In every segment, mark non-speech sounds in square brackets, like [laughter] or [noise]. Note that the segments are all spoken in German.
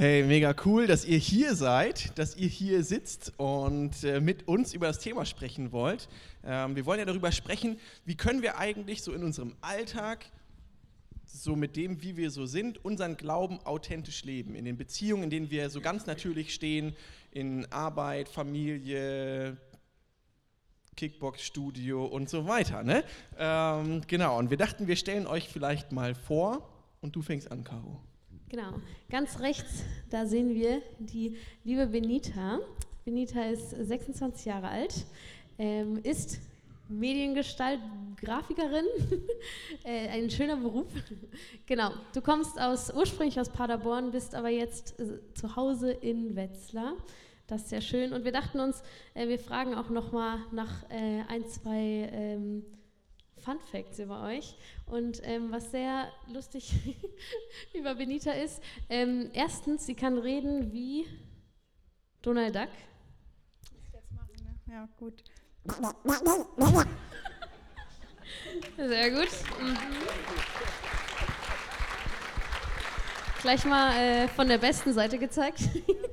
Hey, mega cool, dass ihr hier seid, dass ihr hier sitzt und äh, mit uns über das Thema sprechen wollt. Ähm, wir wollen ja darüber sprechen, wie können wir eigentlich so in unserem Alltag, so mit dem, wie wir so sind, unseren Glauben authentisch leben. In den Beziehungen, in denen wir so ganz natürlich stehen, in Arbeit, Familie, Kickbox-Studio und so weiter. Ne? Ähm, genau, und wir dachten, wir stellen euch vielleicht mal vor und du fängst an, Caro. Genau, ganz rechts, da sehen wir die liebe Benita. Benita ist 26 Jahre alt, ähm, ist Mediengestalt, Grafikerin, [laughs] äh, ein schöner Beruf. [laughs] genau, du kommst aus, ursprünglich aus Paderborn, bist aber jetzt äh, zu Hause in Wetzlar. Das ist sehr schön. Und wir dachten uns, äh, wir fragen auch noch mal nach äh, ein, zwei ähm, Fun Facts über euch. Und ähm, was sehr lustig [laughs] über Benita ist, ähm, erstens, sie kann reden wie Donald Duck. Ich jetzt machen, ne? Ja, gut. Sehr gut. Mhm. Gleich mal äh, von der besten Seite gezeigt.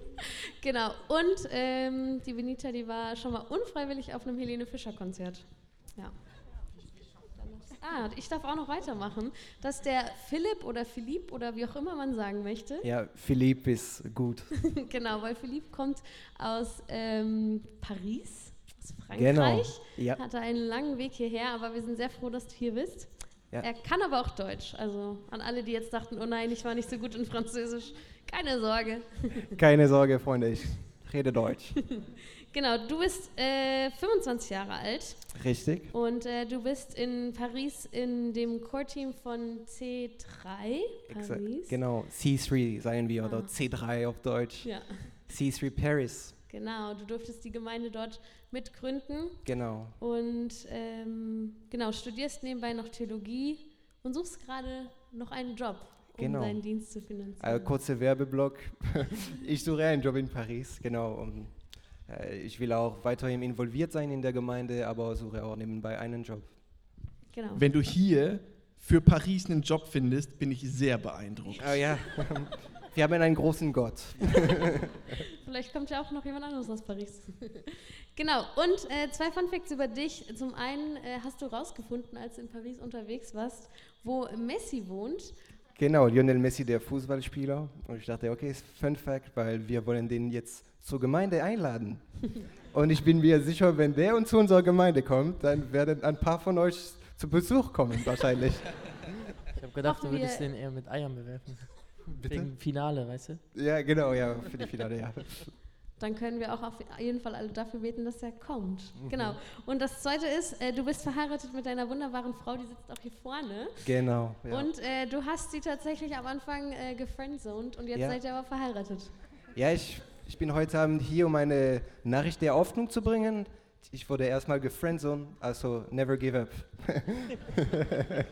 [laughs] genau. Und ähm, die Benita, die war schon mal unfreiwillig auf einem Helene Fischer Konzert. Ja. Ah, ich darf auch noch weitermachen. Das ist der Philipp oder Philipp oder wie auch immer man sagen möchte. Ja, Philipp ist gut. [laughs] genau, weil Philipp kommt aus ähm, Paris, aus Frankreich. Genau, ja. Hatte einen langen Weg hierher, aber wir sind sehr froh, dass du hier bist. Ja. Er kann aber auch Deutsch. Also an alle, die jetzt dachten, oh nein, ich war nicht so gut in Französisch, keine Sorge. Keine Sorge, Freunde, ich rede Deutsch. [laughs] Genau, du bist äh, 25 Jahre alt Richtig? und äh, du bist in Paris in dem Core-Team von C3 Exakt. Paris. Genau, C3 sagen wir, Ah. oder C3 auf Deutsch. Ja, C3 Paris, genau. Du durftest die Gemeinde dort mitgründen genau. und ähm, genau studierst nebenbei noch Theologie und suchst gerade noch einen Job, um Genau. deinen Dienst zu finanzieren. Äh, kurzer Werbeblock. [laughs] ich suche einen Job in Paris, genau. Äh, ich will auch weiterhin involviert sein in der Gemeinde, aber suche auch nebenbei einen Job. genau. Wenn du hier für Paris einen Job findest, bin ich sehr beeindruckt. Oh ja, [laughs] wir haben einen großen Gott. [laughs] Vielleicht kommt ja auch noch jemand anderes aus Paris. [laughs] genau, und äh, zwei Fun Facts über dich. Zum einen äh, hast du rausgefunden, als du in Paris unterwegs warst, wo Messi wohnt. Genau, Lionel Messi, der Fußballspieler. Und ich dachte, okay, ist Fun Fact, weil wir wollen den jetzt zur Gemeinde einladen. Und ich bin mir sicher, wenn der und zu unserer Gemeinde kommt, dann werden ein paar von euch zu Besuch kommen, wahrscheinlich. [laughs] Ich habe gedacht, Hoffen du würdest den eher mit Eiern bewerfen. Bitte? Wegen Finale, weißt du? Ja, genau, ja, für die Finale, ja. Dann können wir auch auf jeden Fall alle dafür beten, dass er kommt. Mhm. Genau. Und das zweite ist, äh, du bist verheiratet mit deiner wunderbaren Frau, die sitzt auch hier vorne. Genau. Ja. Und äh, du hast sie tatsächlich am Anfang äh, gefriendzoned und jetzt Ja. seid ihr aber verheiratet. Ja, ich, ich bin heute Abend hier, um eine Nachricht der Hoffnung zu bringen. Ich wurde erstmal gefriendzoned, also never give up. [laughs]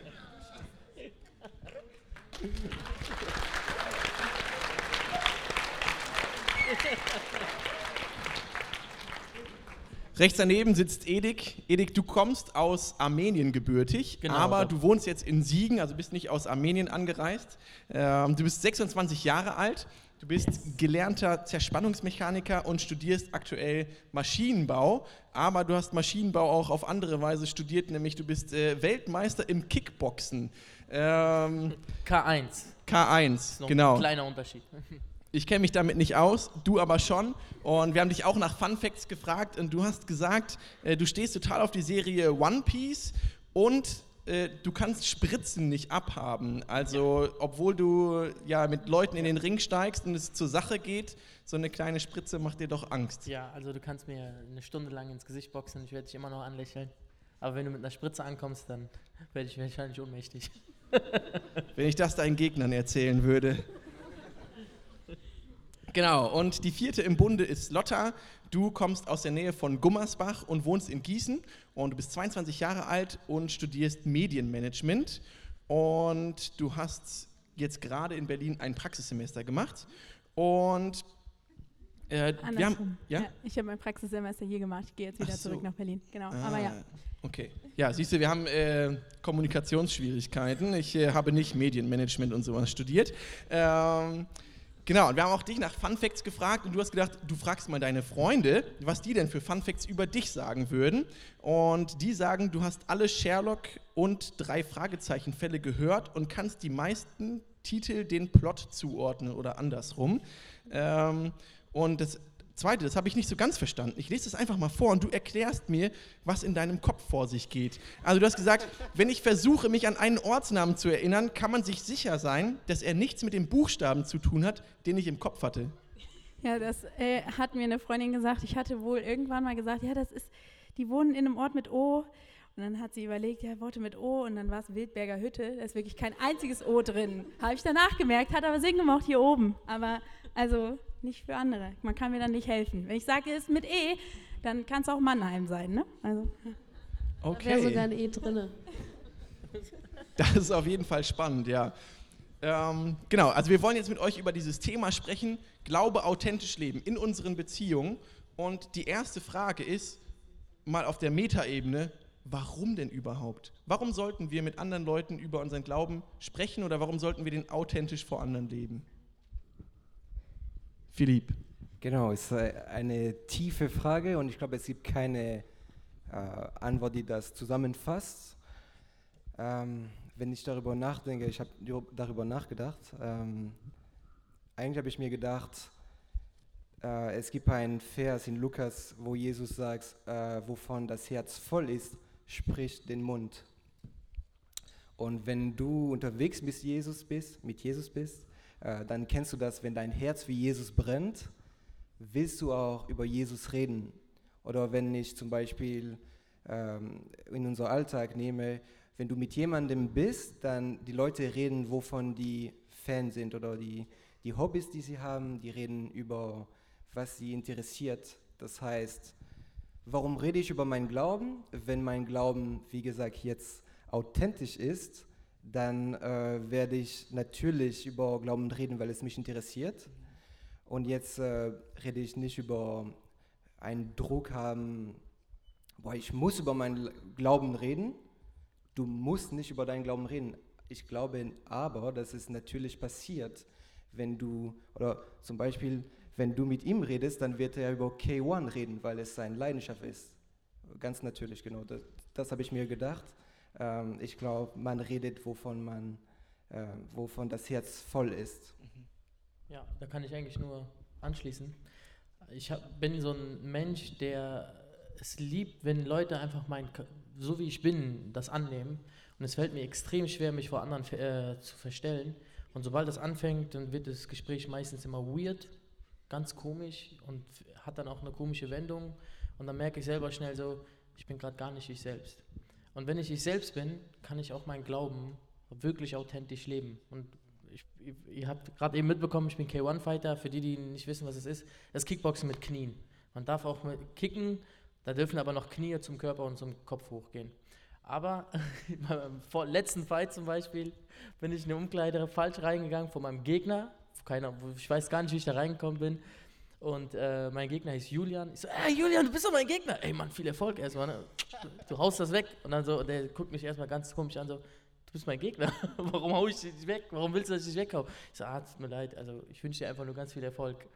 Rechts daneben sitzt Edik. Edik, du kommst aus Armenien gebürtig, Genau, aber du wohnst jetzt in Siegen, also bist nicht aus Armenien angereist. Ähm, du bist 26 Jahre alt, du bist gelernter Zerspannungsmechaniker und studierst aktuell Maschinenbau, aber du hast Maschinenbau auch auf andere Weise studiert, nämlich du bist äh, Weltmeister im Kickboxen. Ähm, K1. K1, Ist noch genau. ein kleiner Unterschied. [laughs] Ich kenne mich damit nicht aus, du aber schon. Und wir haben dich auch nach Fun Facts gefragt und du hast gesagt, äh, du stehst total auf die Serie One Piece und äh, du kannst Spritzen nicht abhaben. Also, obwohl du ja mit Leuten in den Ring steigst und es zur Sache geht, so eine kleine Spritze macht dir doch Angst. Ja, also du kannst mir eine Stunde lang ins Gesicht boxen, ich werde dich immer noch anlächeln. Aber wenn du mit einer Spritze ankommst, dann werde ich wahrscheinlich ohnmächtig. Wenn ich das deinen Gegnern erzählen würde. Genau, und die vierte im Bunde ist Lotta. Du kommst aus der Nähe von Gummersbach und wohnst in Gießen und du bist 22 Jahre alt und studierst Medienmanagement und du hast jetzt gerade in Berlin ein Praxissemester gemacht und äh, wir haben, Andersrum. ja? Ich habe mein Praxissemester hier gemacht. Ich gehe jetzt wieder so. zurück nach Berlin. Genau. Ah, Aber ja. Okay. Ja, siehst du, wir haben äh, Kommunikationsschwierigkeiten. Ich äh, habe nicht Medienmanagement und sowas studiert. Ähm, Genau, und wir haben auch dich nach Fun Facts gefragt und du hast gedacht, du fragst mal deine Freunde, was die denn für Fun Facts über dich sagen würden. Und die sagen, du hast alle Sherlock und drei Fragezeichen-Fälle gehört und kannst die meisten Titel den Plot zuordnen oder andersrum. Ähm, und das Zweite, das habe ich nicht so ganz verstanden. Ich lese das einfach mal vor und du erklärst mir, was in deinem Kopf vor sich geht. Also du hast gesagt, wenn ich versuche, mich an einen Ortsnamen zu erinnern, kann man sich sicher sein, dass er nichts mit dem Buchstaben zu tun hat, den ich im Kopf hatte. Ja, das äh, hat mir eine Freundin gesagt. Ich hatte wohl irgendwann mal gesagt, ja, das ist, die wohnen in einem Ort mit O. Und dann hat sie überlegt, ja, Worte mit O und dann war es Wildberger Hütte. Da ist wirklich kein einziges O drin. Habe ich danach gemerkt, hat aber Sinn gemacht hier oben. Aber also nicht für andere. Man kann mir dann nicht helfen. Wenn ich sage, es ist mit E, dann kann es auch Mannheim sein. Ne? Also, [laughs] Da wäre Okay, sogar ein E drinne. [laughs] das ist auf jeden Fall spannend, ja. Ähm, genau, also wir wollen jetzt mit euch über dieses Thema sprechen, Glaube authentisch leben in unseren Beziehungen. Und die erste Frage ist, mal auf der Metaebene, warum denn überhaupt? Warum sollten wir mit anderen Leuten über unseren Glauben sprechen oder warum sollten wir den authentisch vor anderen leben? Philipp. Genau, ist äh, eine tiefe Frage und ich glaube, es gibt keine äh, Antwort, die das zusammenfasst. Ähm, wenn ich darüber nachdenke, ich habe darüber nachgedacht, ähm, eigentlich habe ich mir gedacht, äh, es gibt einen Vers in Lukas, wo Jesus sagt, äh, wovon das Herz voll ist, spricht den Mund. Und wenn du unterwegs mit Jesus bist, mit Jesus bist, äh, dann kennst du das, wenn dein Herz wie Jesus brennt, willst du auch über Jesus reden. Oder wenn ich zum Beispiel ähm, in unser Alltag nehme, wenn du mit jemandem bist, dann die Leute reden, wovon die Fan sind oder die, die Hobbys, die sie haben, die reden über, was sie interessiert. Das heißt, warum rede ich über meinen Glauben? Wenn mein Glauben, wie gesagt, jetzt authentisch ist, dann äh, werde ich natürlich über Glauben reden, weil es mich interessiert. Und jetzt äh, rede ich nicht über einen Druck haben, boah, ich muss über meinen Glauben reden. Du musst nicht über deinen Glauben reden. Ich glaube aber, dass es natürlich passiert, wenn du, oder zum Beispiel, wenn du mit ihm redest, dann wird er über K1 reden, weil es seine Leidenschaft ist. Ganz natürlich, genau. Das, das habe ich mir gedacht. Ähm, ich glaube, man redet, wovon man, äh, wovon das Herz voll ist. Ja, da kann ich eigentlich nur anschließen. Ich hab, bin so ein Mensch, der es liebt, wenn Leute einfach mein, so wie ich bin, das annehmen. Und es fällt mir extrem schwer, mich vor anderen äh, zu verstellen. Und sobald das anfängt, dann wird das Gespräch meistens immer weird, ganz komisch und hat dann auch eine komische Wendung. Und dann merke ich selber schnell so, ich bin gerade gar nicht ich selbst. Und wenn ich ich selbst bin, kann ich auch meinen Glauben wirklich authentisch leben. Und ich, ihr, habt gerade eben mitbekommen, ich bin K1-Fighter. Für die, die nicht wissen, was es ist, das Kickboxen mit Knien. Man darf auch mit kicken, da dürfen aber noch Knie zum Körper und zum Kopf hochgehen. Aber [laughs] beim letzten Fight zum Beispiel bin ich in eine Umkleide falsch reingegangen von meinem Gegner. Keiner, ich weiß gar nicht, wie ich da reingekommen bin. Und äh, mein Gegner hieß Julian. Ich so, ey Julian, du bist doch mein Gegner. Ey Mann, viel Erfolg erstmal. Ne? Du haust das weg. Und dann so, und der guckt mich erstmal ganz komisch an, so, du bist mein Gegner. [laughs] Warum hau ich dich weg? Warum willst du, dass ich dich weghau? Ich so, ah, tut mir leid. Also ich wünsche dir einfach nur ganz viel Erfolg.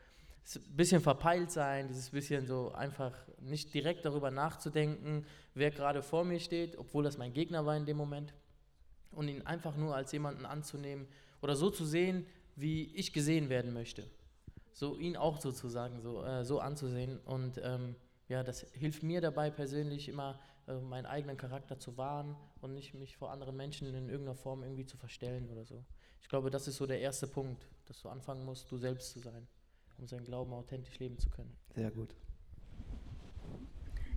Ein bisschen verpeilt sein, dieses bisschen so einfach nicht direkt darüber nachzudenken, wer gerade vor mir steht, obwohl das mein Gegner war in dem Moment. Und ihn einfach nur als jemanden anzunehmen oder so zu sehen, wie ich gesehen werden möchte. So ihn auch sozusagen so, äh, so anzusehen. Und ähm, ja, das hilft mir dabei persönlich immer, äh, meinen eigenen Charakter zu wahren und nicht mich vor anderen Menschen in irgendeiner Form irgendwie zu verstellen oder so. Ich glaube, das ist so der erste Punkt, dass du anfangen musst, du selbst zu sein, um seinen Glauben authentisch leben zu können. Sehr gut.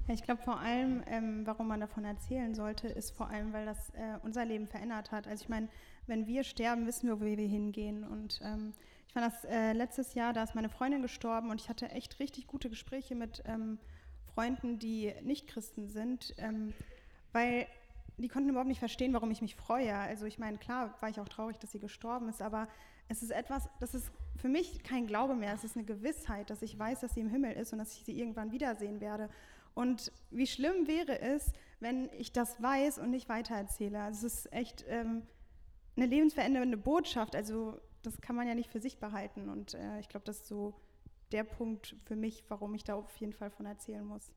Ja, ich glaube vor allem, ähm, warum man davon erzählen sollte, ist vor allem, weil das äh, unser Leben verändert hat. Also ich meine, wenn wir sterben, wissen wir, wo wir hingehen. Und ähm, ich fand das äh, letztes Jahr, da ist meine Freundin gestorben und ich hatte echt richtig gute Gespräche mit ähm, Freunden, die nicht Christen sind, ähm, weil die konnten überhaupt nicht verstehen, warum ich mich freue. Also ich meine, klar war ich auch traurig, dass sie gestorben ist, aber es ist etwas, das ist für mich kein Glaube mehr. Es ist eine Gewissheit, dass ich weiß, dass sie im Himmel ist und dass ich sie irgendwann wiedersehen werde. Und wie schlimm wäre es, wenn ich das weiß und nicht weitererzähle. Also es ist echt ähm, eine lebensverändernde Botschaft. Also das kann man ja nicht für sich behalten. Und äh, ich glaube, das ist so der Punkt für mich, warum ich da auf jeden Fall von erzählen muss.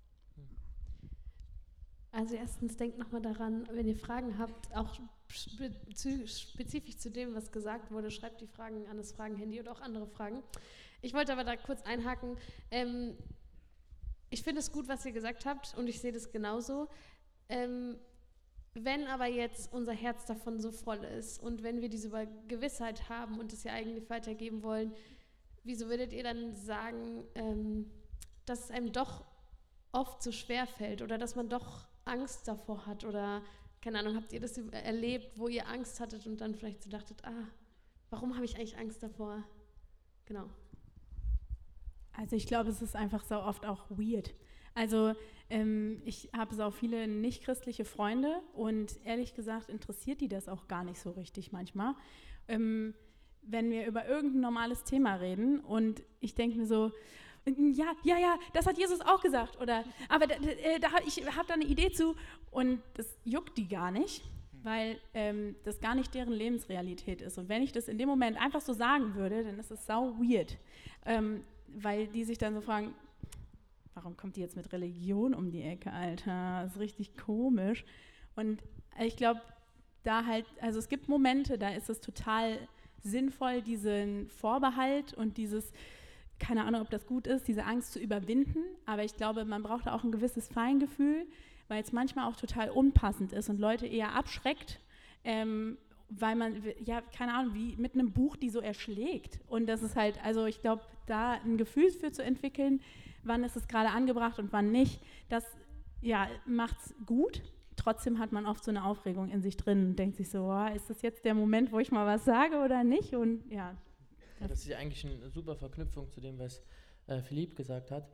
Also erstens denkt nochmal daran, wenn ihr Fragen habt, auch spezifisch zu dem, was gesagt wurde, schreibt die Fragen an das Fragenhandy oder auch andere Fragen. Ich wollte aber da kurz einhaken. Ähm, ich finde es gut, was ihr gesagt habt und ich sehe das genauso. Ähm, wenn aber jetzt unser Herz davon so voll ist und wenn wir diese Gewissheit haben und es ja eigentlich weitergeben wollen, wieso würdet ihr dann sagen, ähm, dass es einem doch oft so schwer fällt oder dass man doch Angst davor hat oder keine Ahnung, habt ihr das erlebt, wo ihr Angst hattet und dann vielleicht so dachtet, ah, warum habe ich eigentlich Angst davor? Genau. Also ich glaube, es ist einfach so oft auch weird. Also ähm, ich habe so viele nicht-christliche Freunde und ehrlich gesagt interessiert die das auch gar nicht so richtig manchmal. Ähm, wenn wir über irgendein normales Thema reden und ich denke mir so, ja, ja, ja, das hat Jesus auch gesagt. Oder, aber da, äh, da, ich habe da eine Idee zu und das juckt die gar nicht, weil ähm, das gar nicht deren Lebensrealität ist. Und wenn ich das in dem Moment einfach so sagen würde, dann ist es sau weird, ähm, weil die sich dann so fragen, warum kommt die jetzt mit Religion um die Ecke, Alter? Das ist richtig komisch. Und ich glaube, da halt, also es gibt Momente, da ist es total sinnvoll, diesen Vorbehalt und dieses, keine Ahnung, ob das gut ist, diese Angst zu überwinden. Aber ich glaube, man braucht auch ein gewisses Feingefühl, weil es manchmal auch total unpassend ist und Leute eher abschreckt, ähm, weil man, ja, keine Ahnung, wie mit einem Buch, die so erschlägt. Und das ist halt, also ich glaube, da ein Gefühl für zu entwickeln, wann ist es gerade angebracht und wann nicht, das ja, macht es gut. Trotzdem hat man oft so eine Aufregung in sich drin und denkt sich so, oh, ist das jetzt der Moment, wo ich mal was sage oder nicht? Und ja, ja, das ist eigentlich eine super Verknüpfung zu dem, was äh, Philipp gesagt hat,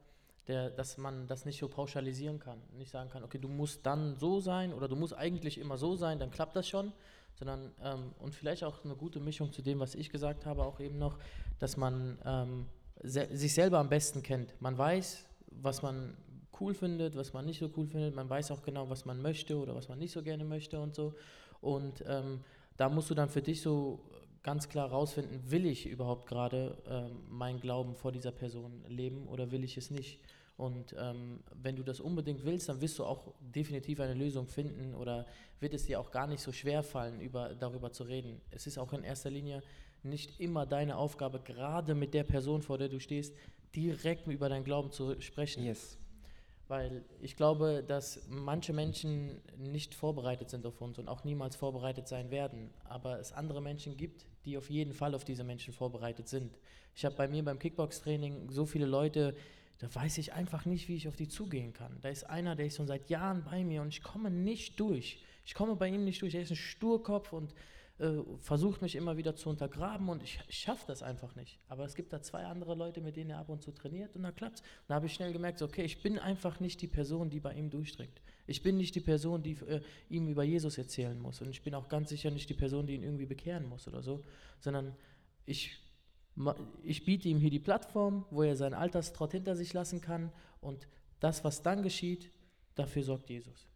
der, dass man das nicht so pauschalisieren kann. Nicht sagen kann, okay, du musst dann so sein oder du musst eigentlich immer so sein, dann klappt das schon, sondern ähm, und vielleicht auch eine gute Mischung zu dem, was ich gesagt habe, auch eben noch, dass man ähm, sich selber am besten kennt. Man weiß, was man cool findet, was man nicht so cool findet, man weiß auch genau, was man möchte oder was man nicht so gerne möchte und so. Und ähm, da musst du dann für dich so ganz klar rausfinden, will ich überhaupt gerade ähm, meinen Glauben vor dieser Person leben oder will ich es nicht? Und ähm, wenn du das unbedingt willst, dann wirst du auch definitiv eine Lösung finden oder wird es dir auch gar nicht so schwer fallen, über, darüber zu reden. Es ist auch in erster Linie nicht immer deine Aufgabe, gerade mit der Person, vor der du stehst, direkt über deinen Glauben zu sprechen. Yes. Weil ich glaube, dass manche Menschen nicht vorbereitet sind auf uns und auch niemals vorbereitet sein werden. Aber es andere Menschen gibt, die auf jeden Fall auf diese Menschen vorbereitet sind. Ich habe bei mir beim Kickbox-Training so viele Leute, da weiß ich einfach nicht, wie ich auf die zugehen kann. Da ist einer, der ist schon seit Jahren bei mir und ich komme nicht durch. Ich komme bei ihm nicht durch. Er ist ein Sturkopf und äh, versucht mich immer wieder zu untergraben und ich, ich schaffe das einfach nicht. Aber es gibt da zwei andere Leute, mit denen er ab und zu trainiert und da klappt es. Da habe ich schnell gemerkt, so, okay, ich bin einfach nicht die Person, die bei ihm durchdringt. Ich bin nicht die Person, die äh, ihm über Jesus erzählen muss und ich bin auch ganz sicher nicht die Person, die ihn irgendwie bekehren muss oder so, sondern ich, ich biete ihm hier die Plattform, wo er seinen Alterstrott hinter sich lassen kann und das, was dann geschieht, dafür sorgt Jesus.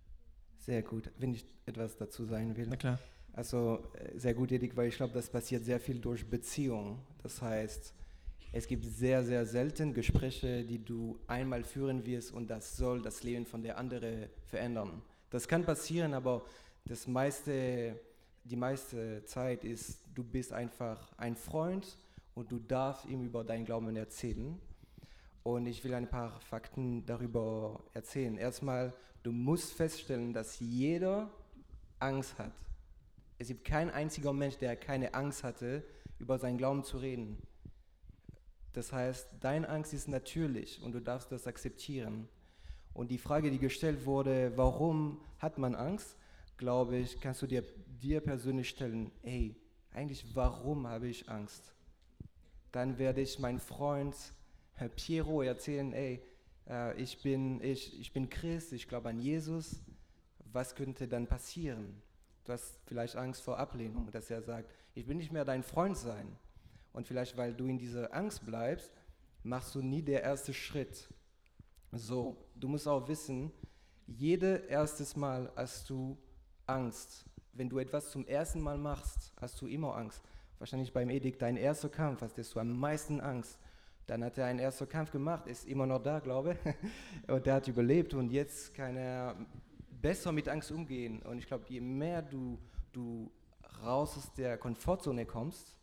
Sehr gut, wenn ich etwas dazu sagen will. Na klar. Also äh, sehr gut, Edik, weil ich glaube, das passiert sehr viel durch Beziehung. Das heißt, es gibt sehr, sehr selten Gespräche, die du einmal führen wirst und das soll das Leben von der anderen verändern. Das kann passieren, aber das meiste, die meiste Zeit ist, du bist einfach ein Freund und du darfst ihm über deinen Glauben erzählen. Und ich will ein paar Fakten darüber erzählen. Erstmal, du musst feststellen, dass jeder Angst hat es gibt kein einziger Mensch, der keine Angst hatte, über seinen Glauben zu reden. Das heißt, deine Angst ist natürlich und du darfst das akzeptieren. Und die Frage, die gestellt wurde, warum hat man Angst, glaube ich, kannst du dir, dir persönlich stellen, hey, eigentlich warum habe ich Angst? Dann werde ich meinem Freund Herr Piero erzählen, ey, äh, ich, bin, ich, ich bin Christ, ich glaube an Jesus, was könnte dann passieren? Du hast vielleicht Angst vor Ablehnung, dass er sagt, ich will nicht mehr dein Freund sein. Und vielleicht, weil du in dieser Angst bleibst, machst du nie der erste Schritt. So, du musst auch wissen, jedes erstes Mal hast du Angst. Wenn du etwas zum ersten Mal machst, hast du immer Angst. wahrscheinlich beim Edikt dein erster Kampf, hast du am meisten Angst. Dann hat er einen ersten Kampf gemacht, ist immer noch da, glaube ich. [laughs] Und der hat überlebt und jetzt kann er besser mit Angst umgehen. Und ich glaube, je mehr du, du raus aus der Komfortzone kommst,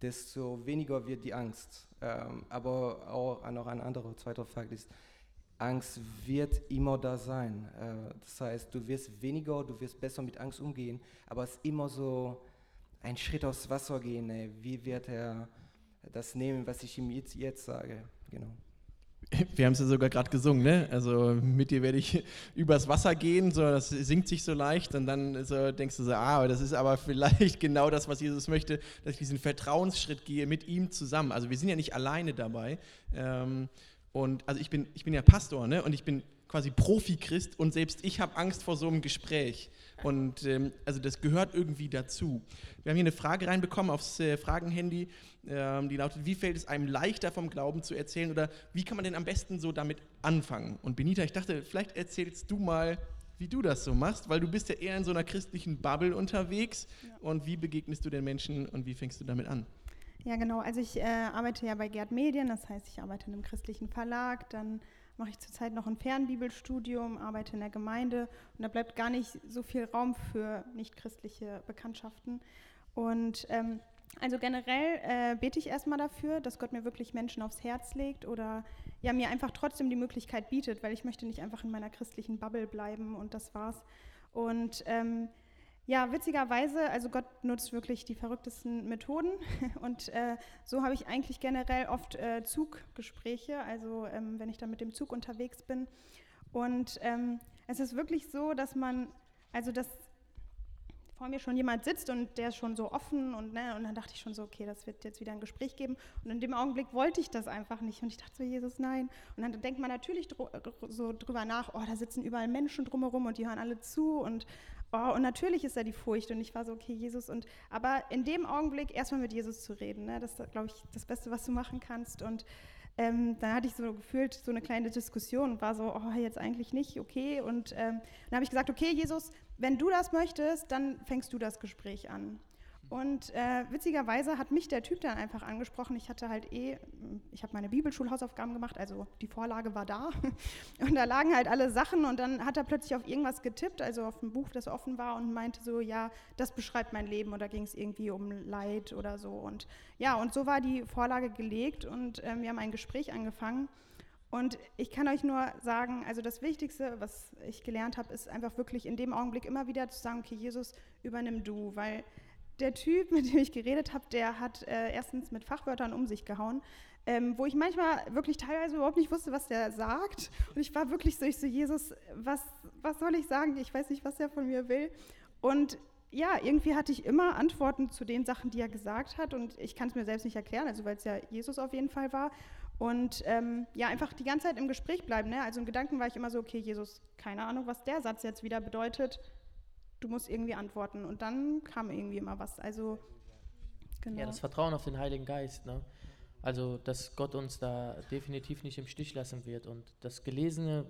desto weniger wird die Angst. Ähm, aber auch noch ein anderer zweiter Fakt ist, Angst wird immer da sein. Äh, das heißt, du wirst weniger, du wirst besser mit Angst umgehen, aber es ist immer so ein Schritt aufs Wasser gehen. Ey. Wie wird er das nehmen, was ich ihm jetzt, jetzt sage? Genau. [laughs] Wir haben es ja sogar gerade gesungen, ne? Also mit dir werde ich [laughs] übers Wasser gehen, so das singt sich so leicht und dann so denkst du so, ah, das ist aber [laughs] vielleicht genau das, was Jesus möchte, dass ich diesen Vertrauensschritt gehe mit ihm zusammen. Also wir sind ja nicht alleine dabei. Ähm, und also ich bin, ich bin ja Pastor, ne? Und ich bin quasi Profi-Christ und selbst ich habe Angst vor so einem Gespräch. Und ähm, also das gehört irgendwie dazu. Wir haben hier eine Frage reinbekommen aufs äh, Fragenhandy, ähm, die lautet, wie fällt es einem leichter vom Glauben zu erzählen oder wie kann man denn am besten so damit anfangen? Und Benita, ich dachte, vielleicht erzählst du mal, wie du das so machst, weil du bist ja eher in so einer christlichen Bubble unterwegs. Ja. Und wie begegnest du den Menschen und wie fängst du damit an? Ja, genau. Also ich äh, arbeite ja bei Gerd Medien, das heißt, ich arbeite in einem christlichen Verlag, dann mache ich zurzeit noch ein Fernbibelstudium, arbeite in der Gemeinde und da bleibt gar nicht so viel Raum für nichtchristliche Bekanntschaften. Und ähm, also generell äh, bete ich erstmal dafür, dass Gott mir wirklich Menschen aufs Herz legt oder ja mir einfach trotzdem die Möglichkeit bietet, weil ich möchte nicht einfach in meiner christlichen Bubble bleiben und das war's. Und ähm, ja, witzigerweise, also Gott nutzt wirklich die verrücktesten Methoden [laughs] und äh, so habe ich eigentlich generell oft äh, Zuggespräche, also ähm, wenn ich dann mit dem Zug unterwegs bin. Und ähm, es ist wirklich so, dass man, also dass vor mir schon jemand sitzt und der ist schon so offen und, ne, und dann dachte ich schon so, okay, das wird jetzt wieder ein Gespräch geben. Und in dem Augenblick wollte ich das einfach nicht und ich dachte so, Jesus, nein. Und dann denkt man natürlich so drüber nach, oh, da sitzen überall Menschen drumherum und die hören alle zu und oh, und natürlich ist da die Furcht und ich war so, okay, Jesus und, aber in dem Augenblick erstmal mit Jesus zu reden, ne, das ist, glaube ich, das Beste, was du machen kannst und ähm, dann hatte ich so gefühlt so eine kleine Diskussion und war so, oh, jetzt eigentlich nicht, okay. Und ähm, dann habe ich gesagt, okay, Jesus, wenn du das möchtest, dann fängst du das Gespräch an. Und äh, witzigerweise hat mich der Typ dann einfach angesprochen. Ich hatte halt eh, ich habe meine Bibelschulhausaufgaben gemacht, also die Vorlage war da. [laughs] Und da lagen halt alle Sachen und dann hat er plötzlich auf irgendwas getippt, also auf ein Buch, das offen war und meinte so, ja, das beschreibt mein Leben. Da ging es irgendwie um Leid oder so. Und ja, und so war die Vorlage gelegt und äh, wir haben ein Gespräch angefangen. Und ich kann euch nur sagen, also das Wichtigste, was ich gelernt habe, ist einfach wirklich in dem Augenblick immer wieder zu sagen, okay, Jesus, übernimm du, weil der Typ, mit dem ich geredet habe, der hat äh, erstens mit Fachwörtern um sich gehauen, ähm, wo ich manchmal wirklich teilweise überhaupt nicht wusste, was der sagt. Und ich war wirklich so, ich so, Jesus, was, was soll ich sagen? Ich weiß nicht, was er von mir will. Und ja, irgendwie hatte ich immer Antworten zu den Sachen, die er gesagt hat. Und ich kann es mir selbst nicht erklären, also weil es ja Jesus auf jeden Fall war. Und ähm, ja, einfach die ganze Zeit im Gespräch bleiben. Ne? Also in Gedanken war ich immer so, okay, Jesus, keine Ahnung, was der Satz jetzt wieder bedeutet du musst irgendwie antworten. Und dann kam irgendwie immer was. Also, genau. Ja, das Vertrauen auf den Heiligen Geist, ne? Also, dass Gott uns da definitiv nicht im Stich lassen wird. Und das Gelesene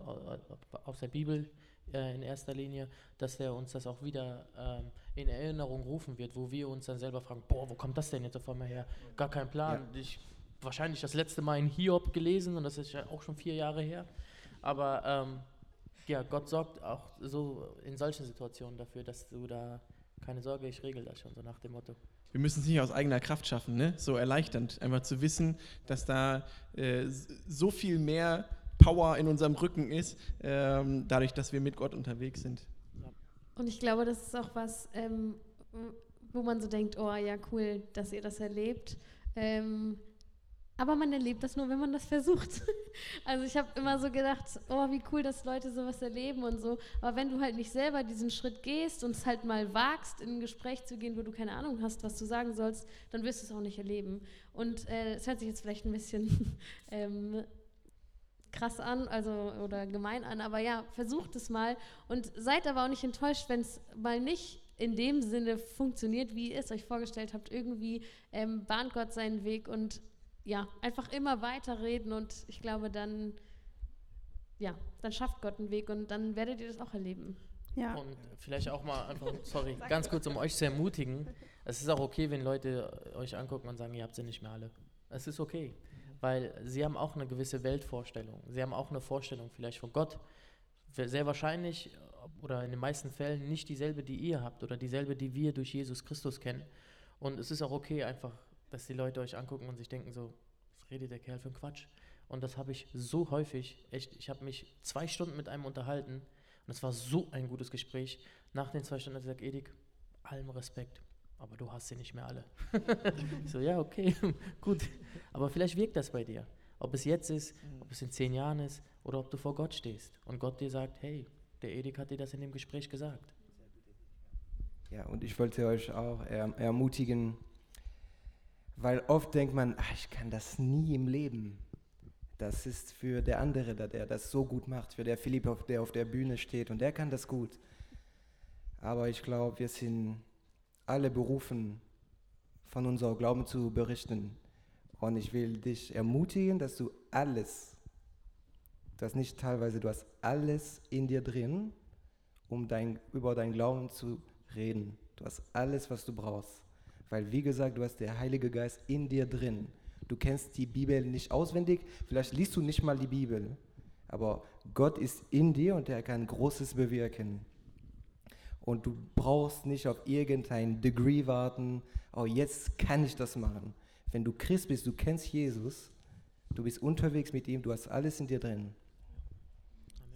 aus der Bibel äh, in erster Linie, dass er uns das auch wieder ähm, in Erinnerung rufen wird, wo wir uns dann selber fragen, boah, wo kommt das denn jetzt auf einmal her? Gar kein Plan. Ja. Ich wahrscheinlich das letzte Mal in Hiob gelesen und das ist ja auch schon vier Jahre her. Aber ähm, ja, Gott sorgt auch so in solchen Situationen dafür, dass du da keine Sorge, ich regel das schon, so nach dem Motto. Wir müssen es nicht aus eigener Kraft schaffen, ne? so erleichternd, einfach zu wissen, dass da äh, so viel mehr Power in unserem Rücken ist, ähm, dadurch, dass wir mit Gott unterwegs sind. Und ich glaube, das ist auch was, ähm, wo man so denkt, oh ja, cool, dass ihr das erlebt. Ähm, aber man erlebt das nur, wenn man das versucht. [laughs] Also ich habe immer so gedacht, oh, wie cool, dass Leute sowas erleben und so. Aber wenn du halt nicht selber diesen Schritt gehst und es halt mal wagst, in ein Gespräch zu gehen, wo du keine Ahnung hast, was du sagen sollst, dann wirst du es auch nicht erleben. Und äh, es hört sich jetzt vielleicht ein bisschen [laughs] ähm, krass an, also oder gemein an, aber ja, versucht es mal und seid aber auch nicht enttäuscht, wenn es mal nicht in dem Sinne funktioniert, wie ihr es euch vorgestellt habt. Irgendwie ähm, bahnt Gott seinen Weg und ja, einfach immer weiterreden und ich glaube, dann, ja, dann schafft Gott einen Weg und dann werdet ihr das auch erleben. Ja. Und vielleicht auch mal einfach, sorry, ganz kurz, um euch zu ermutigen. Es ist auch okay, wenn Leute euch angucken und sagen, ihr habt sie nicht mehr alle. Es ist okay, weil sie haben auch eine gewisse Weltvorstellung. Sie haben auch eine Vorstellung vielleicht von Gott. Sehr wahrscheinlich oder in den meisten Fällen nicht dieselbe, die ihr habt oder dieselbe, die wir durch Jesus Christus kennen. Und es ist auch okay einfach, dass die Leute euch angucken und sich denken so, was redet der Kerl für ein Quatsch? Und das habe ich so häufig, echt, ich habe mich zwei Stunden mit einem unterhalten und es war so ein gutes Gespräch. Nach den zwei Stunden hat er gesagt, Edik, allem Respekt, aber du hast sie nicht mehr alle. ich [laughs] so, ja, okay, [laughs] gut. Aber vielleicht wirkt das bei dir. Ob es jetzt ist, ob es in zehn Jahren ist oder ob du vor Gott stehst und Gott dir sagt, hey, der Edik hat dir das in dem Gespräch gesagt. Ja, und ich wollte euch auch erm-, ermutigen, weil oft denkt man, ach, ich kann das nie im Leben. Das ist für der andere, der das so gut macht, für der Philipp, der auf der Bühne steht und der kann das gut. Aber ich glaube, wir sind alle berufen, von unserem Glauben zu berichten. Und ich will dich ermutigen, dass du alles, das nicht teilweise, du hast alles in dir drin, um dein, über deinen Glauben zu reden. Du hast alles, was du brauchst. Weil, wie gesagt, du hast der Heilige Geist in dir drin. Du kennst die Bibel nicht auswendig, vielleicht liest du nicht mal die Bibel, aber Gott ist in dir und er kann Großes bewirken. Und du brauchst nicht auf irgendein Degree warten, oh, jetzt kann ich das machen. Wenn du Christ bist, du kennst Jesus, du bist unterwegs mit ihm, du hast alles in dir drin.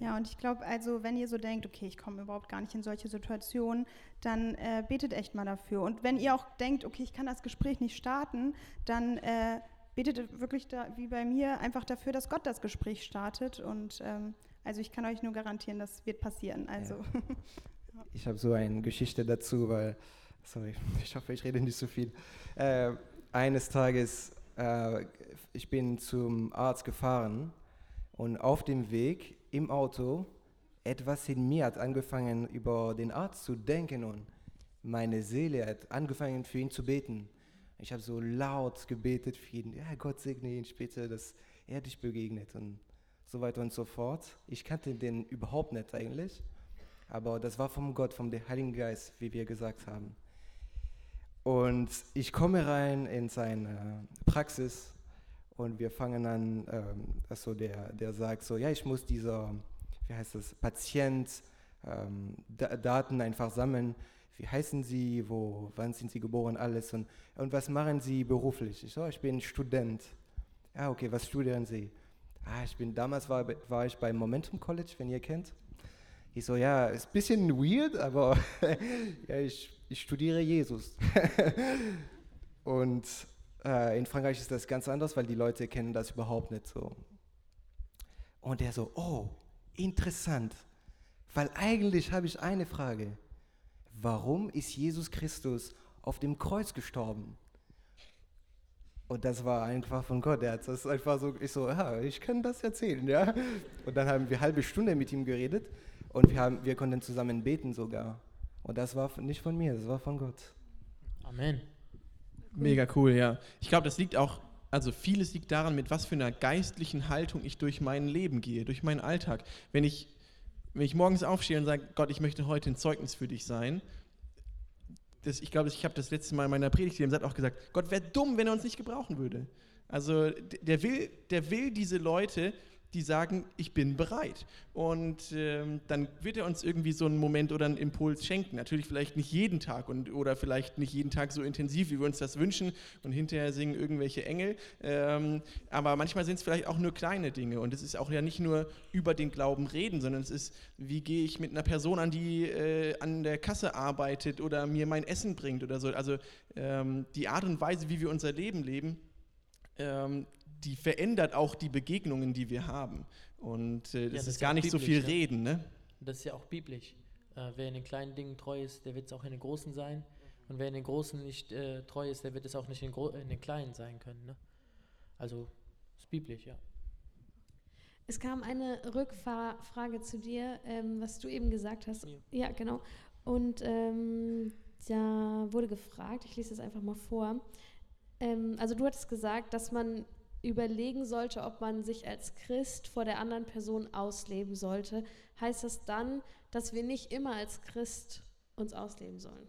Ja, und ich glaube, also wenn ihr so denkt, okay, ich komme überhaupt gar nicht in solche Situationen, dann äh, betet echt mal dafür. Und wenn ihr auch denkt, okay, ich kann das Gespräch nicht starten, dann äh, betet wirklich da, wie bei mir einfach dafür, dass Gott das Gespräch startet. Und ähm, also ich kann euch nur garantieren, das wird passieren. Also. Ja. [laughs] Ich habe so eine Geschichte dazu, weil, sorry, [laughs] ich hoffe, ich rede nicht so viel. Äh, eines Tages, äh, ich bin zum Arzt gefahren und auf dem Weg im Auto, etwas in mir hat angefangen, über den Arzt zu denken und meine Seele hat angefangen, für ihn zu beten. Ich habe so laut gebetet für ihn, ja, Gott segne ihn später, dass er dich begegnet und so weiter und so fort. Ich kannte den überhaupt nicht eigentlich, aber das war vom Gott, vom Heiligen Geist, wie wir gesagt haben. Und ich komme rein in seine Praxis und wir fangen an, ähm, also der, der sagt so, ja, ich muss dieser, wie heißt das, Patient ähm, Daten einfach sammeln wie heißen Sie, wo, wann sind Sie geboren, alles und, und was machen Sie beruflich? Ich so, ich bin Student. Ah, okay, was studieren Sie? Ah, ich bin, damals war, war ich beim Momentum College, wenn ihr kennt. Ich so, ja, ist ein bisschen weird, aber [laughs] ja, ich, ich studiere Jesus. [laughs] und äh, in Frankreich ist das ganz anders, weil die Leute kennen das überhaupt nicht so. Und er so, oh, interessant, weil eigentlich habe ich eine Frage warum ist Jesus Christus auf dem Kreuz gestorben? Und das war einfach von Gott. Er hat das einfach so, ich so, ja, ich kann das erzählen, ja. Und dann haben wir eine halbe Stunde mit ihm geredet und wir, haben, wir konnten zusammen beten sogar. Und das war nicht von mir, das war von Gott. Amen. Mega cool, ja. Ich glaube, das liegt auch, also vieles liegt daran, mit was für einer geistlichen Haltung ich durch mein Leben gehe, durch meinen Alltag. Wenn ich wenn ich morgens aufstehe und sage, Gott, ich möchte heute ein Zeugnis für dich sein, das, ich glaube, ich habe das letzte Mal in meiner Predigt im Satz auch gesagt, Gott wäre dumm, wenn er uns nicht gebrauchen würde. Also der will, der will diese Leute, die sagen, ich bin bereit. Und ähm, dann wird er uns irgendwie so einen Moment oder einen Impuls schenken. Natürlich vielleicht nicht jeden Tag und, oder vielleicht nicht jeden Tag so intensiv, wie wir uns das wünschen. Und hinterher singen irgendwelche Engel. Ähm, aber manchmal sind es vielleicht auch nur kleine Dinge. Und es ist auch ja nicht nur über den Glauben reden, sondern es ist, wie gehe ich mit einer Person an, die äh, an der Kasse arbeitet oder mir mein Essen bringt oder so. Also ähm, die Art und Weise, wie wir unser Leben leben, ähm, die verändert auch die Begegnungen, die wir haben. Und äh, das, ja, das, ist gar nicht so viel ne? reden. Ne? Das ist ja auch biblisch. Äh, wer in den kleinen Dingen treu ist, der wird es auch in den großen sein. Und wer in den großen nicht äh, treu ist, der wird es auch nicht in, in den kleinen sein können. Ne? Also ist biblisch, ja. Es kam eine Rückfrage zu dir, ähm, was du eben gesagt hast. Ja, ja genau. Und ähm, da wurde gefragt, ich lese es einfach mal vor. Ähm, also du hattest gesagt, dass man überlegen sollte, ob man sich als Christ vor der anderen Person ausleben sollte, heißt das dann, dass wir nicht immer als Christ uns ausleben sollen?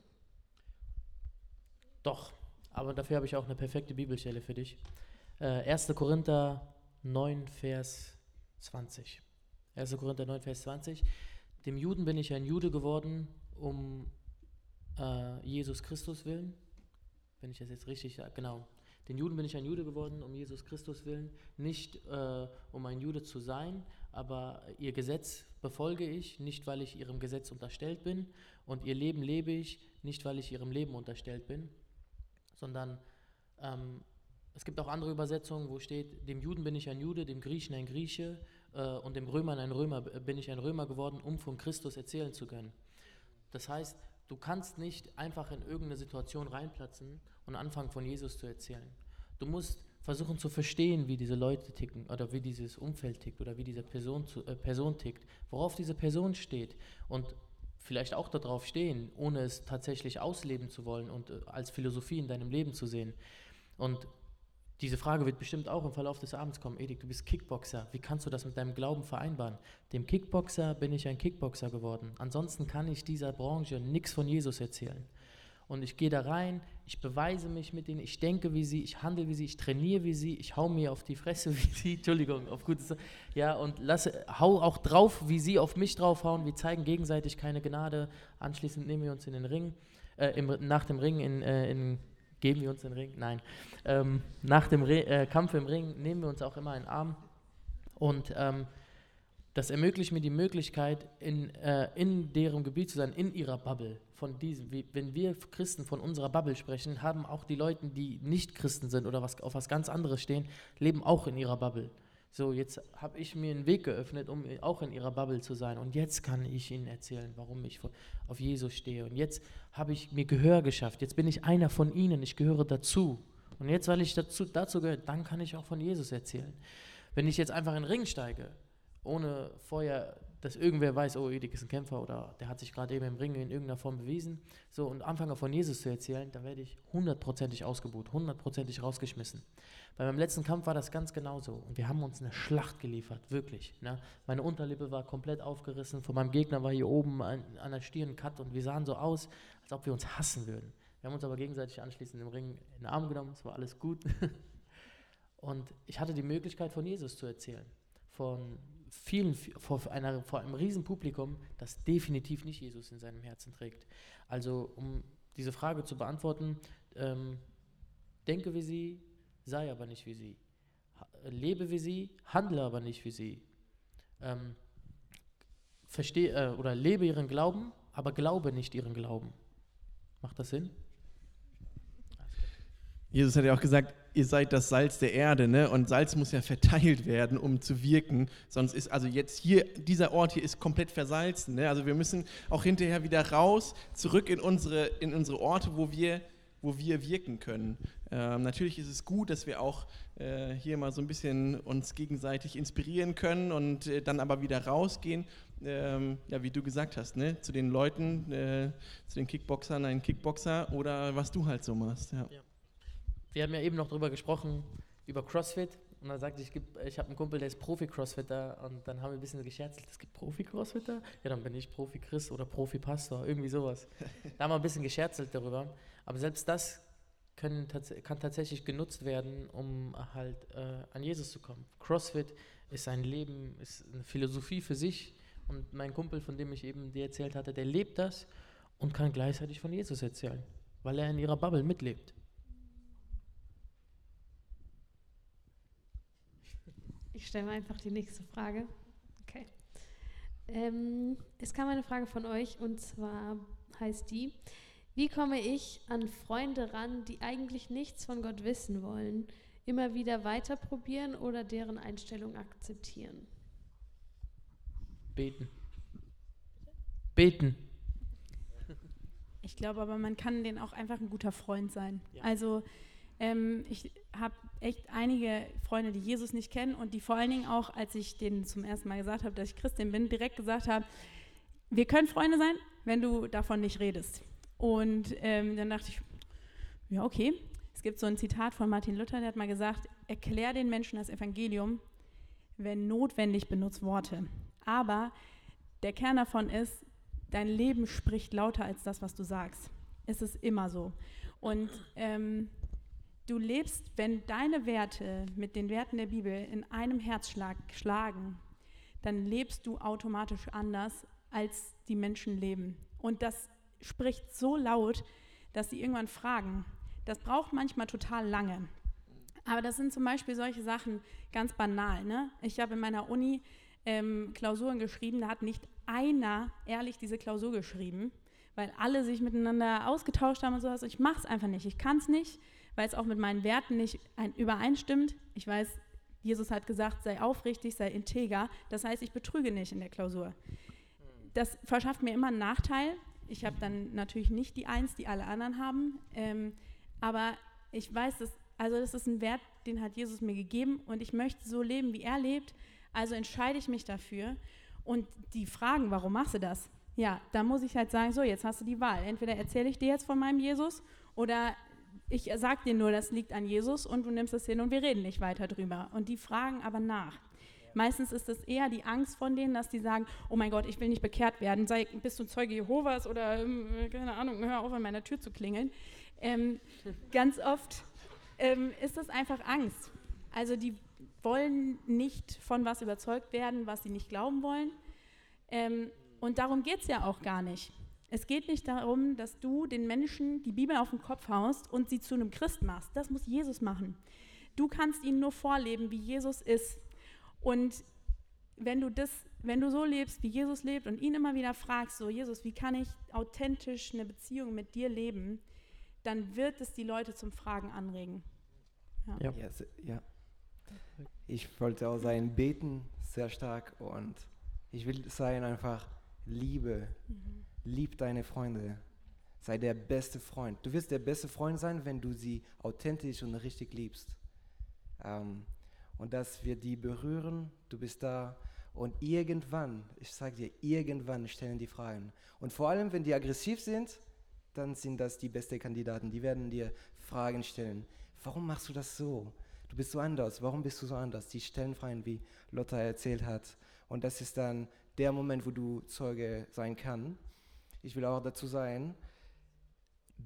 Doch, aber dafür habe ich auch eine perfekte Bibelstelle für dich. Äh, 1. Korinther 9, Vers 20. 1. Korinther 9, Vers 20. Dem Juden bin ich ein Jude geworden, um äh, Jesus Christus willen. Wenn ich das jetzt richtig sage, genau. Den Juden bin ich ein Jude geworden, um Jesus Christus willen. Nicht äh, um ein Jude zu sein, aber ihr Gesetz befolge ich, nicht weil ich ihrem Gesetz unterstellt bin. Und ihr Leben lebe ich, nicht weil ich ihrem Leben unterstellt bin sondern ähm, es gibt auch andere Übersetzungen, wo steht, dem Juden bin ich ein Jude, dem Griechen ein Grieche äh, und dem Römer ein Römer bin ich ein Römer geworden, um von Christus erzählen zu können. Das heißt, du kannst nicht einfach in irgendeine Situation reinplatzen und anfangen von Jesus zu erzählen. Du musst versuchen zu verstehen, wie diese Leute ticken oder wie dieses Umfeld tickt oder wie diese Person, zu, äh, Person tickt, worauf diese Person steht und vielleicht auch darauf stehen, ohne es tatsächlich ausleben zu wollen und äh, als Philosophie in deinem Leben zu sehen. Und diese Frage wird bestimmt auch im Verlauf des Abends kommen. Edik, du bist Kickboxer. Wie kannst du das mit deinem Glauben vereinbaren? Dem Kickboxer bin ich ein Kickboxer geworden. Ansonsten kann ich dieser Branche nichts von Jesus erzählen und ich gehe da rein, ich beweise mich mit ihnen, ich denke wie sie, ich handle wie sie, ich trainiere wie sie, ich hau mir auf die Fresse [laughs] wie sie, Entschuldigung, auf gutes, ja, und lasse, hau auch drauf, wie sie auf mich draufhauen, wir zeigen gegenseitig keine Gnade, anschließend nehmen wir uns in den Ring, äh, im, nach dem Ring in, äh, in, geben wir uns den Ring, nein, ähm, nach dem Re äh, Kampf im Ring nehmen wir uns auch immer einen Arm und ähm, das ermöglicht mir die Möglichkeit, in, äh, in deren Gebiet zu sein, in ihrer Bubble. Von diesem, wie, wenn wir Christen von unserer Bubble sprechen, haben auch die Leute, die nicht Christen sind oder was, auf was ganz anderes stehen, leben auch in ihrer Bubble. So, jetzt habe ich mir einen Weg geöffnet, um auch in ihrer Bubble zu sein. Und jetzt kann ich ihnen erzählen, warum ich auf Jesus stehe. Und jetzt habe ich mir Gehör geschafft. Jetzt bin ich einer von ihnen. Ich gehöre dazu. Und jetzt, weil ich dazu, dazu gehöre, dann kann ich auch von Jesus erzählen. Wenn ich jetzt einfach in den Ring steige, ohne vorher, dass irgendwer weiß, oh, Edik ist ein Kämpfer oder der hat sich gerade eben im Ring in irgendeiner Form bewiesen, so und anfange von Jesus zu erzählen, dann werde ich hundertprozentig ausgebucht, hundertprozentig rausgeschmissen. Bei meinem letzten Kampf war das ganz genauso und wir haben uns eine Schlacht geliefert, wirklich. Ne? Meine Unterlippe war komplett aufgerissen, von meinem Gegner war hier oben an, an der Stirn ein Cut und wir sahen so aus, als ob wir uns hassen würden. Wir haben uns aber gegenseitig anschließend im Ring in den Arm genommen, es war alles gut. [laughs] Und ich hatte die Möglichkeit, von Jesus zu erzählen. Von vielen, vor, einer, vor einem riesen Publikum, das definitiv nicht Jesus in seinem Herzen trägt. Also um diese Frage zu beantworten, ähm, denke wie sie, sei aber nicht wie sie. Lebe wie sie, handle aber nicht wie sie. Ähm, verstehe äh, oder lebe ihren Glauben, aber glaube nicht ihren Glauben. Macht das Sinn? Jesus hat ja auch gesagt, ihr seid das Salz der Erde, ne? Und Salz muss ja verteilt werden, um zu wirken. Sonst ist also jetzt hier, dieser Ort hier ist komplett versalzen. Ne? Also wir müssen auch hinterher wieder raus, zurück in unsere, in unsere Orte, wo wir, wo wir wirken können. Ähm, natürlich ist es gut, dass wir auch äh, hier mal so ein bisschen uns gegenseitig inspirieren können und äh, dann aber wieder rausgehen. Ähm, ja, wie du gesagt hast, ne? zu den Leuten, äh, zu den Kickboxern, ein Kickboxer oder was du halt so machst. ja. ja wir haben ja eben noch darüber gesprochen, über CrossFit. Und dann sagte ich, ich habe einen Kumpel, der ist Profi-Crossfitter. Und dann haben wir ein bisschen gescherzelt, es gibt Profi-Crossfitter? Ja, dann bin ich Profi-Chris oder Profi-Pastor, irgendwie sowas. da haben wir ein bisschen gescherzelt darüber. Aber selbst das können, kann tatsächlich genutzt werden, um halt äh, an Jesus zu kommen. CrossFit ist ein Leben, ist eine Philosophie für sich. Und mein Kumpel, von dem ich eben dir erzählt hatte, der lebt das und kann gleichzeitig von Jesus erzählen, weil er in ihrer Bubble mitlebt. Ich stelle mal einfach die nächste Frage. Okay. Ähm, es kam eine Frage von euch und zwar heißt die, wie komme ich an Freunde ran, die eigentlich nichts von Gott wissen wollen, immer wieder weiter probieren oder deren Einstellung akzeptieren? Beten. Beten. Ich glaube aber, man kann denen auch einfach ein guter Freund sein. Ja. Also ähm, ich habe echt einige Freunde, die Jesus nicht kennen und die vor allen Dingen auch, als ich denen zum ersten Mal gesagt habe, dass ich Christin bin, direkt gesagt haben, wir können Freunde sein, wenn du davon nicht redest. Und ähm, dann dachte ich, ja, okay. Es gibt so ein Zitat von Martin Luther, der hat mal gesagt, erklär den Menschen das Evangelium, wenn notwendig benutzt Worte. Aber der Kern davon ist, dein Leben spricht lauter als das, was du sagst. Es ist immer so. Und ähm, du lebst, wenn deine Werte mit den Werten der Bibel in einem Herzschlag schlagen, dann lebst du automatisch anders, als die Menschen leben. Und das spricht so laut, dass sie irgendwann fragen. Das braucht manchmal total lange. Aber das sind zum Beispiel solche Sachen ganz banal. Ne? Ich habe in meiner Uni ähm, Klausuren geschrieben, da hat nicht einer ehrlich diese Klausur geschrieben, weil alle sich miteinander ausgetauscht haben und sowas. Ich mache es einfach nicht. Ich kann es nicht, weil es auch mit meinen Werten nicht ein, übereinstimmt. Ich weiß, Jesus hat gesagt, sei aufrichtig, sei integer. Das heißt, ich betrüge nicht in der Klausur. Das verschafft mir immer einen Nachteil. Ich habe dann natürlich nicht die Eins, die alle anderen haben. Ähm, aber ich weiß, dass, also das ist ein Wert, den hat Jesus mir gegeben und ich möchte so leben, wie er lebt. Also entscheide ich mich dafür. Und die fragen, warum machst du das? Ja, da muss ich halt sagen, so, jetzt hast du die Wahl. Entweder erzähle ich dir jetzt von meinem Jesus oder ich sage dir nur, das liegt an Jesus und du nimmst es hin und wir reden nicht weiter drüber. Und die fragen aber nach. Meistens ist es eher die Angst von denen, dass die sagen, oh mein Gott, ich will nicht bekehrt werden, sei, bist du Zeuge Jehovas oder ähm, keine Ahnung, hör auf an meiner Tür zu klingeln. Ähm, [laughs] ganz oft ähm, ist das einfach Angst. Also die wollen nicht von was überzeugt werden, was sie nicht glauben wollen. Ähm, und darum geht es ja auch gar nicht. Es geht nicht darum, dass du den Menschen die Bibel auf den Kopf haust und sie zu einem Christ machst. Das muss Jesus machen. Du kannst ihnen nur vorleben, wie Jesus ist. Und wenn du das, wenn du so lebst, wie Jesus lebt und ihn immer wieder fragst, so Jesus, wie kann ich authentisch eine Beziehung mit dir leben, dann wird es die Leute zum Fragen anregen. Ja. ja. ja. Ich wollte auch sein, beten sehr stark und ich will sein einfach Liebe. Mhm. Lieb deine Freunde. Sei der beste Freund. Du wirst der beste Freund sein, wenn du sie authentisch und richtig liebst. Ähm, und dass wir die berühren, du bist da. Und irgendwann, ich sage dir, irgendwann stellen die Fragen. Und vor allem, wenn die aggressiv sind, dann sind das die besten Kandidaten. Die werden dir Fragen stellen. Warum machst du das so? Du bist so anders. Warum bist du so anders? Die stellen Fragen, wie Lotta erzählt hat. Und das ist dann der Moment, wo du Zeuge sein kannst. Ich will auch dazu sagen,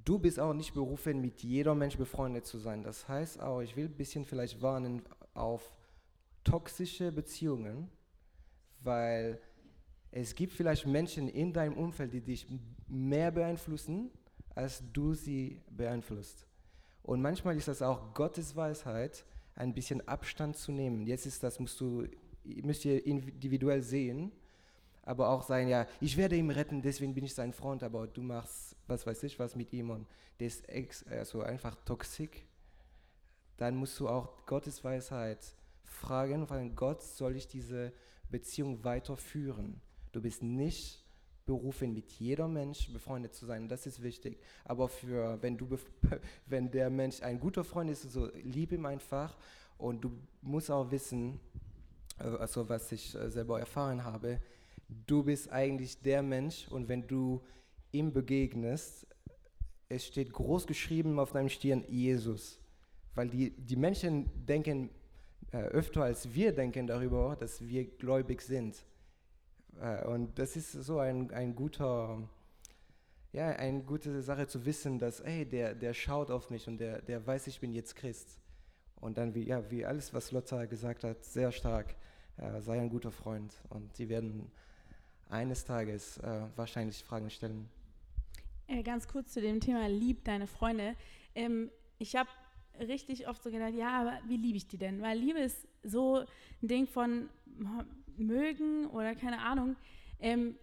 du bist auch nicht berufen, mit jedem Mensch befreundet zu sein. Das heißt auch, ich will ein bisschen vielleicht warnen auf toxische Beziehungen, weil es gibt vielleicht Menschen in deinem Umfeld, die dich mehr beeinflussen, als du sie beeinflusst. Und manchmal ist das auch Gottes Weisheit, ein bisschen Abstand zu nehmen. Jetzt ist das, musst du, müsst ihr individuell sehen aber auch sein, ja, ich werde ihn retten, deswegen bin ich sein Freund, aber du machst, was weiß ich, was mit ihm und der ist ex, also einfach toxisch, dann musst du auch Gottes Weisheit fragen, fragen, Gott, soll ich diese Beziehung weiterführen? Du bist nicht berufen, mit jedem Mensch befreundet zu sein, das ist wichtig. Aber für, wenn, du, [laughs] wenn der Mensch ein guter Freund ist, so lieb ihm einfach und du musst auch wissen, äh, also was ich äh, selber erfahren habe, du bist eigentlich der Mensch und wenn du ihm begegnest, es steht groß geschrieben auf deinem Stirn Jesus. Weil die, die Menschen denken äh, öfter als wir denken darüber, dass wir gläubig sind. Äh, und das ist so ein, ein guter, ja, eine gute Sache zu wissen, dass, hey, der, der schaut auf mich und der, der weiß, ich bin jetzt Christ. Und dann, wie, ja, wie alles, was Lotta gesagt hat, sehr stark, äh, sei ein guter Freund. Und sie werden eines Tages äh, wahrscheinlich Fragen stellen. Äh, ganz kurz zu dem Thema Lieb deine Freunde. Ähm, ich habe richtig oft so gedacht, ja, aber wie liebe ich die denn? Weil Liebe ist so ein Ding von mögen oder keine Ahnung. Ähm,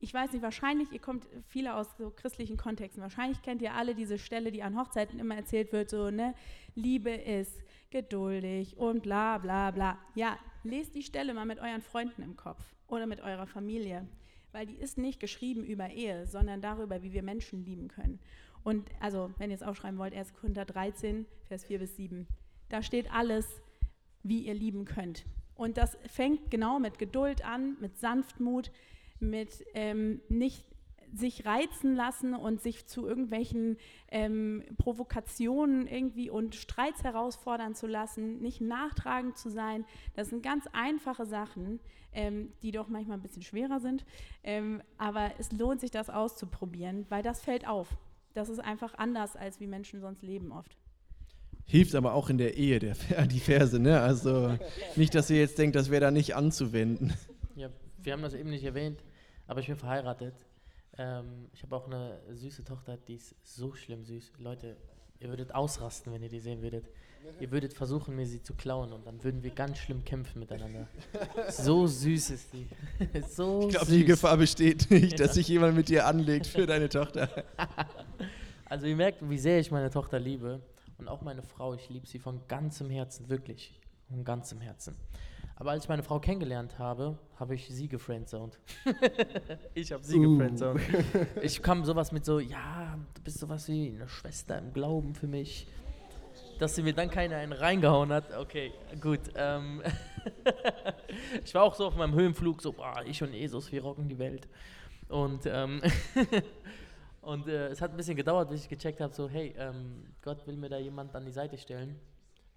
ich weiß nicht, wahrscheinlich, ihr kommt viele aus so christlichen Kontexten, wahrscheinlich kennt ihr alle diese Stelle, die an Hochzeiten immer erzählt wird, so, ne, Liebe ist geduldig und bla bla bla. Ja, lest die Stelle mal mit euren Freunden im Kopf oder mit eurer Familie, weil die ist nicht geschrieben über Ehe, sondern darüber, wie wir Menschen lieben können. Und also, wenn ihr es aufschreiben wollt, 1. Korinther 13, Vers 4 bis 7. Da steht alles, wie ihr lieben könnt. Und das fängt genau mit Geduld an, mit Sanftmut, mit ähm, nicht sich reizen lassen und sich zu irgendwelchen ähm, Provokationen irgendwie und Streits herausfordern zu lassen, nicht nachtragend zu sein. Das sind ganz einfache Sachen, ähm, die doch manchmal ein bisschen schwerer sind. Ähm, aber es lohnt sich, das auszuprobieren, weil das fällt auf. Das ist einfach anders, als wie Menschen sonst leben oft. Hilft aber auch in der Ehe, der, [laughs] die Verse, ne? Also nicht, dass ihr jetzt denkt, das wäre da nicht anzuwenden. Ja, wir haben das eben nicht erwähnt, aber ich bin verheiratet. Ähm, ich habe auch eine süße Tochter, die ist so schlimm süß. Leute, ihr würdet ausrasten, wenn ihr die sehen würdet. Ihr würdet versuchen, mir sie zu klauen und dann würden wir ganz schlimm kämpfen miteinander. So süß ist die. [laughs] so Ich glaube, die Gefahr besteht nicht, dass sich jemand mit dir anlegt für deine Tochter. [laughs] Also ihr merkt, wie sehr ich meine Tochter liebe und auch meine Frau. Ich liebe sie von ganzem Herzen, wirklich, von ganzem Herzen. Aber als ich meine Frau kennengelernt habe, habe ich sie gefriendzoned. [laughs] ich habe sie Uh. gefriendzoned. Ich kam sowas mit so, ja, du bist sowas wie eine Schwester im Glauben für mich. Dass sie mir dann keiner einen reingehauen hat, okay, gut. Ähm [laughs] ich war auch so auf meinem Höhenflug, so, boah, ich und Jesus, wir rocken die Welt. Und, ähm [laughs] und äh, es hat ein bisschen gedauert, bis ich gecheckt habe, so, hey, ähm, Gott will mir da jemand an die Seite stellen,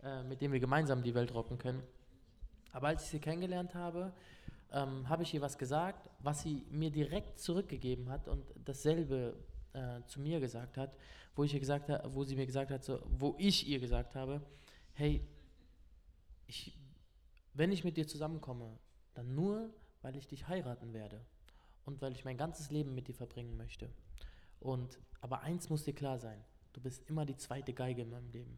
äh, mit dem wir gemeinsam die Welt rocken können. Aber als ich sie kennengelernt habe, ähm, habe ich ihr was gesagt, was sie mir direkt zurückgegeben hat und dasselbe äh, zu mir gesagt hat, wo ich ihr gesagt ha wo sie mir gesagt hat, so, wo ich ihr gesagt habe, hey, ich, wenn ich mit dir zusammenkomme, dann nur, weil ich dich heiraten werde und weil ich mein ganzes Leben mit dir verbringen möchte. Und aber eins muss dir klar sein: Du bist immer die zweite Geige in meinem Leben.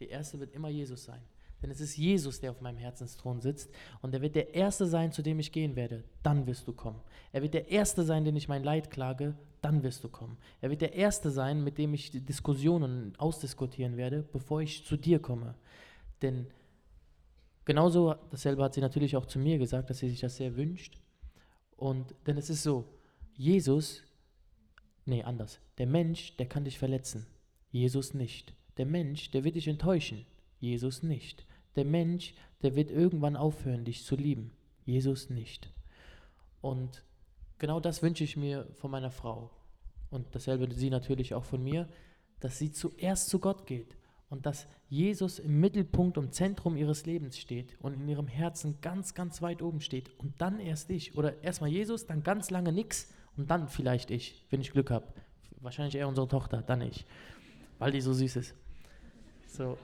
Die erste wird immer Jesus sein. Denn es ist Jesus, der auf meinem Herzensthron sitzt und er wird der Erste sein, zu dem ich gehen werde. Dann wirst du kommen. Er wird der Erste sein, den ich mein Leid klage. Dann wirst du kommen. Er wird der Erste sein, mit dem ich Diskussionen ausdiskutieren werde, bevor ich zu dir komme. Denn genauso, dasselbe hat sie natürlich auch zu mir gesagt, dass sie sich das sehr wünscht. Und denn es ist so, Jesus, nee, anders. Der Mensch, der kann dich verletzen. Jesus nicht. Der Mensch, der wird dich enttäuschen. Jesus nicht. Der Mensch, der wird irgendwann aufhören, dich zu lieben. Jesus nicht. Und genau das wünsche ich mir von meiner Frau. Und dasselbe sie natürlich auch von mir, dass sie zuerst zu Gott geht und dass Jesus im Mittelpunkt und Zentrum ihres Lebens steht und in ihrem Herzen ganz, ganz weit oben steht und dann erst ich. Oder erstmal Jesus, dann ganz lange nix und dann vielleicht ich, wenn ich Glück habe. Wahrscheinlich eher unsere Tochter, dann ich, weil die so süß ist. So.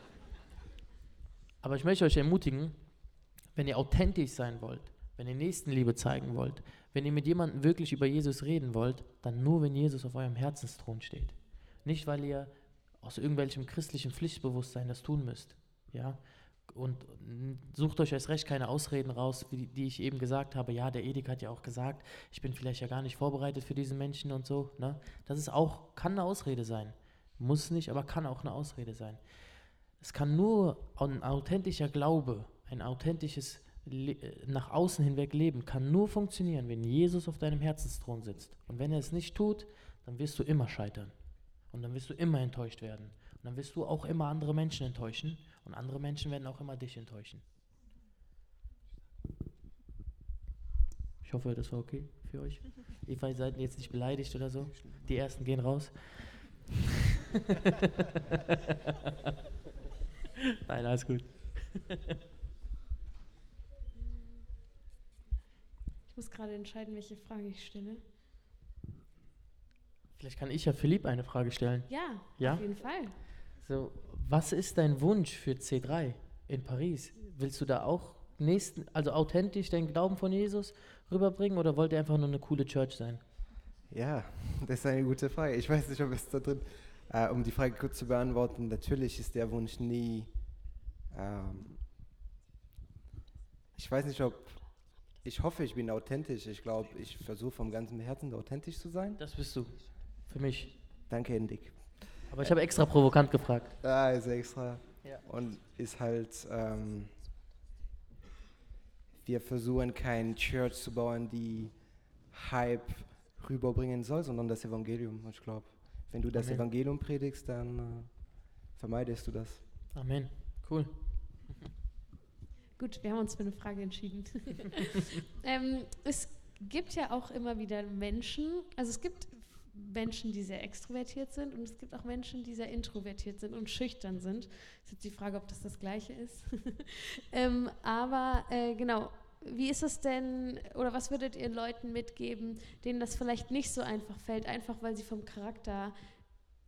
Aber ich möchte euch ermutigen, wenn ihr authentisch sein wollt, wenn ihr Nächstenliebe zeigen wollt, wenn ihr mit jemandem wirklich über Jesus reden wollt, dann nur, wenn Jesus auf eurem Herzensthron steht. Nicht, weil ihr aus irgendwelchem christlichen Pflichtbewusstsein das tun müsst. Ja? Und sucht euch erst recht keine Ausreden raus, wie, die ich eben gesagt habe. Ja, der Edik hat ja auch gesagt, ich bin vielleicht ja gar nicht vorbereitet für diesen Menschen und so. Ne? Das ist auch, kann eine Ausrede sein. Muss nicht, aber kann auch eine Ausrede sein. Es kann nur ein authentischer Glaube, ein authentisches nach außen hinweg Leben, kann nur funktionieren, wenn Jesus auf deinem Herzensthron sitzt. Und wenn er es nicht tut, dann wirst du immer scheitern. Und dann wirst du immer enttäuscht werden. Und dann wirst du auch immer andere Menschen enttäuschen. Und andere Menschen werden auch immer dich enttäuschen. Ich hoffe, das war okay für euch. [laughs] Ihr seid jetzt nicht beleidigt oder so. Die ersten gehen raus. [laughs] [laughs] Nein, alles gut. Muss gerade entscheiden, welche Frage ich stelle. Vielleicht kann ich ja Philipp eine Frage stellen. Ja, Ja? auf jeden Fall. So, was ist dein Wunsch für C3 in Paris? Willst du da auch nächsten, also authentisch deinen Glauben von Jesus rüberbringen oder wollt ihr einfach nur eine coole Church sein? Ja, das ist eine gute Frage. Ich weiß nicht, ob es da drin, äh, um die Frage kurz zu beantworten, natürlich ist der Wunsch nie, ähm, ich weiß nicht, ob, ich hoffe, ich bin authentisch. Ich glaube, ich versuche vom ganzen Herzen authentisch zu sein. Das bist du. Für mich. Danke, Hendik. Aber ich habe extra provokant gefragt. Ah, ist extra. Ja. Und ist halt, ähm, wir versuchen kein Church zu bauen, die Hype rüberbringen soll, sondern das Evangelium. Und ich glaube, wenn du das Amen. Evangelium predigst, dann äh, vermeidest du das. Amen. Cool. Gut, wir haben uns für eine Frage entschieden. [laughs] ähm, es gibt ja auch immer wieder Menschen, also es gibt Menschen, die sehr extrovertiert sind und es gibt auch Menschen, die sehr introvertiert sind und schüchtern sind. Ist jetzt die Frage, ob das das Gleiche ist. [laughs] ähm, aber äh, genau, wie ist es denn oder was würdet ihr Leuten mitgeben, denen das vielleicht nicht so einfach fällt, einfach weil sie vom Charakter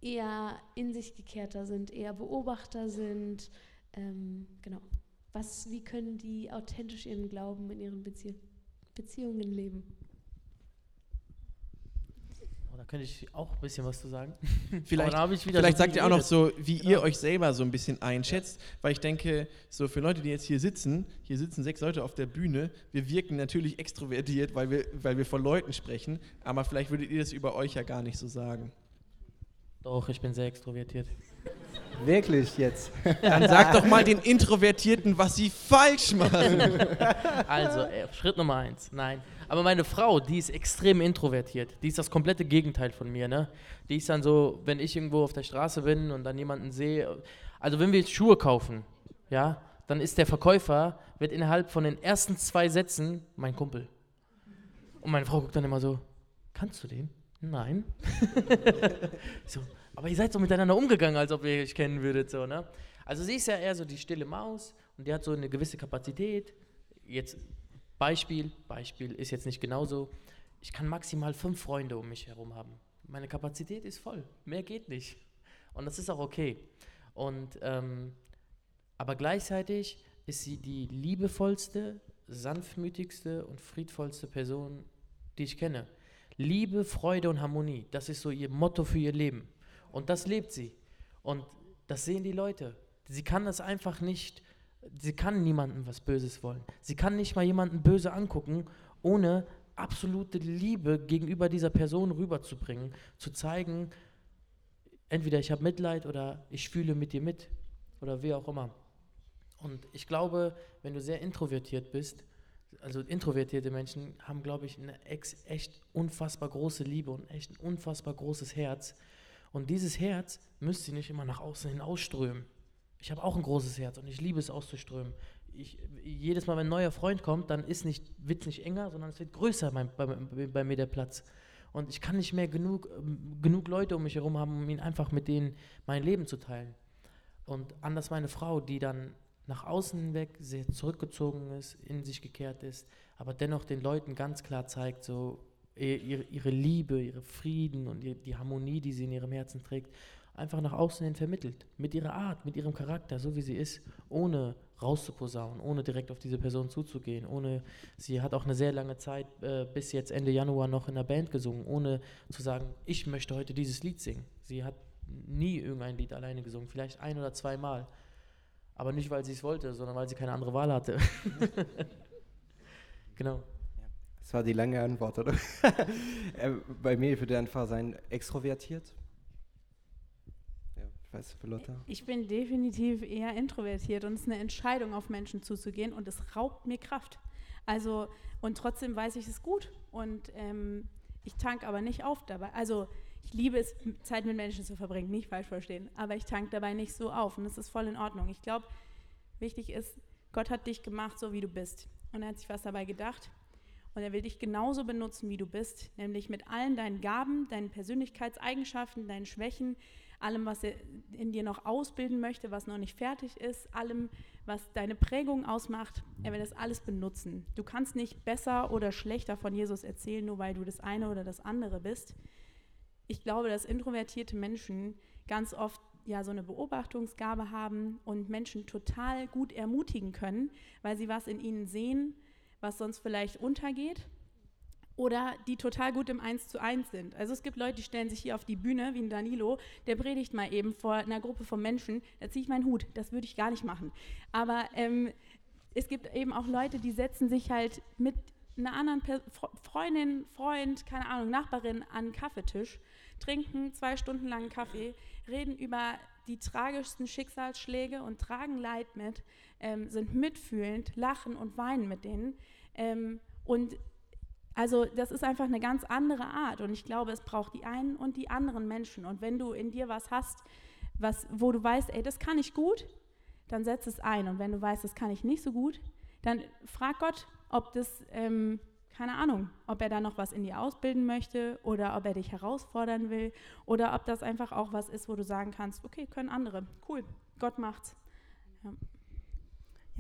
eher in sich gekehrter sind, eher Beobachter sind? Ähm, genau. Was, wie können die authentisch ihren Glauben in ihren Bezie Beziehungen leben? Oh, da könnte ich auch ein bisschen was zu sagen. [laughs] Vielleicht, vielleicht so sagt ihr auch noch so, wie Genau. ihr euch selber so ein bisschen einschätzt, weil ich denke, so für Leute, die jetzt hier sitzen, hier sitzen sechs Leute auf der Bühne, wir wirken natürlich extrovertiert, weil wir, weil wir vor Leuten sprechen, aber vielleicht würdet ihr das über euch ja gar nicht so sagen. Doch, ich bin sehr extrovertiert. Wirklich jetzt. Dann sagt doch mal den Introvertierten, was sie falsch machen. Also, äh, Schritt Nummer eins. Nein. Aber meine Frau, die ist extrem introvertiert. Die ist das komplette Gegenteil von mir, ne? Die ist dann so, wenn ich irgendwo auf der Straße bin und dann jemanden sehe. Also, wenn wir jetzt Schuhe kaufen, ja, dann ist der Verkäufer, wird innerhalb von den ersten zwei Sätzen mein Kumpel. Und meine Frau guckt dann immer so: Kannst du den? Nein. [laughs] So, aber ihr seid so miteinander umgegangen, als ob ihr euch kennen würdet, so, ne? Also sie ist ja eher so die stille Maus und die hat so eine gewisse Kapazität. Jetzt Beispiel, Beispiel ist jetzt nicht genauso. Ich kann maximal fünf Freunde um mich herum haben. Meine Kapazität ist voll. Mehr geht nicht. Und das ist auch okay. Und ähm, aber gleichzeitig ist sie die liebevollste, sanftmütigste und friedvollste Person, die ich kenne. Liebe, Freude und Harmonie, das ist so ihr Motto für ihr Leben. Und das lebt sie. Und das sehen die Leute. Sie kann das einfach nicht, sie kann niemandem was Böses wollen. Sie kann nicht mal jemanden böse angucken, ohne absolute Liebe gegenüber dieser Person rüberzubringen, zu zeigen, entweder ich habe Mitleid oder ich fühle mit dir mit oder wie auch immer. Und ich glaube, wenn du sehr introvertiert bist, also introvertierte Menschen haben, glaube ich, eine echt unfassbar große Liebe und echt ein unfassbar großes Herz. Und dieses Herz müsst ihr nicht immer nach außen hin ausströmen. Ich habe auch ein großes Herz und ich liebe es auszuströmen. Ich, jedes Mal, wenn ein neuer Freund kommt, dann ist nicht, wird es nicht enger, sondern es wird größer bei, bei, bei mir der Platz. Und ich kann nicht mehr genug, genug Leute um mich herum haben, um ihn einfach mit denen mein Leben zu teilen. Und anders meine Frau, die dann nach außen weg sehr zurückgezogen ist, in sich gekehrt ist, aber dennoch den Leuten ganz klar zeigt, so ihre, ihre Liebe, ihre Frieden und die, die Harmonie, die sie in ihrem Herzen trägt, einfach nach außen hin vermittelt. Mit ihrer Art, mit ihrem Charakter, so wie sie ist, ohne rauszuposaunen, ohne direkt auf diese Person zuzugehen, ohne, sie hat auch eine sehr lange Zeit äh, bis jetzt Ende Januar noch in der Band gesungen, ohne zu sagen, ich möchte heute dieses Lied singen. Sie hat nie irgendein Lied alleine gesungen, vielleicht ein oder zweimal. Aber nicht, weil sie es wollte, sondern weil sie keine andere Wahl hatte. [laughs] genau. Das war die lange Antwort, oder? [laughs] Äh, Bei mir würde einfach sein, extrovertiert. Ja, ich weiß, für Lotta. Ich bin definitiv eher introvertiert und es ist eine Entscheidung, auf Menschen zuzugehen und es raubt mir Kraft. Also, und trotzdem weiß ich es gut und ähm, ich tank aber nicht auf dabei. Also, ich liebe es, Zeit mit Menschen zu verbringen, nicht falsch verstehen, aber ich tank dabei nicht so auf und das ist voll in Ordnung. Ich glaube, wichtig ist, Gott hat dich gemacht, so wie du bist. Und er hat sich was dabei gedacht. Und er will dich genauso benutzen, wie du bist, nämlich mit allen deinen Gaben, deinen Persönlichkeitseigenschaften, deinen Schwächen, allem, was er in dir noch ausbilden möchte, was noch nicht fertig ist, allem, was deine Prägung ausmacht. Er will das alles benutzen. Du kannst nicht besser oder schlechter von Jesus erzählen, nur weil du das eine oder das andere bist. Ich glaube, dass introvertierte Menschen ganz oft ja so eine Beobachtungsgabe haben und Menschen total gut ermutigen können, weil sie was in ihnen sehen, was sonst vielleicht untergeht oder die total gut im Eins zu eins sind. Also es gibt Leute, die stellen sich hier auf die Bühne, wie ein Danilo, der predigt mal eben vor einer Gruppe von Menschen, da ziehe ich meinen Hut, das würde ich gar nicht machen. Aber ähm, es gibt eben auch Leute, die setzen sich halt mit einer anderen per Freundin, Freund, keine Ahnung, Nachbarin an den Kaffeetisch, trinken zwei Stunden lang Kaffee, reden über die tragischsten Schicksalsschläge und tragen Leid mit, ähm, sind mitfühlend, lachen und weinen mit denen. Ähm, und also das ist einfach eine ganz andere Art und ich glaube, es braucht die einen und die anderen Menschen. Und wenn du in dir was hast, was, wo du weißt, ey, das kann ich gut, dann setz es ein. Und wenn du weißt, das kann ich nicht so gut, dann frag Gott, ob das, ähm, keine Ahnung, ob er da noch was in dir ausbilden möchte oder ob er dich herausfordern will oder ob das einfach auch was ist, wo du sagen kannst, okay, können andere, cool, Gott macht's. Ja.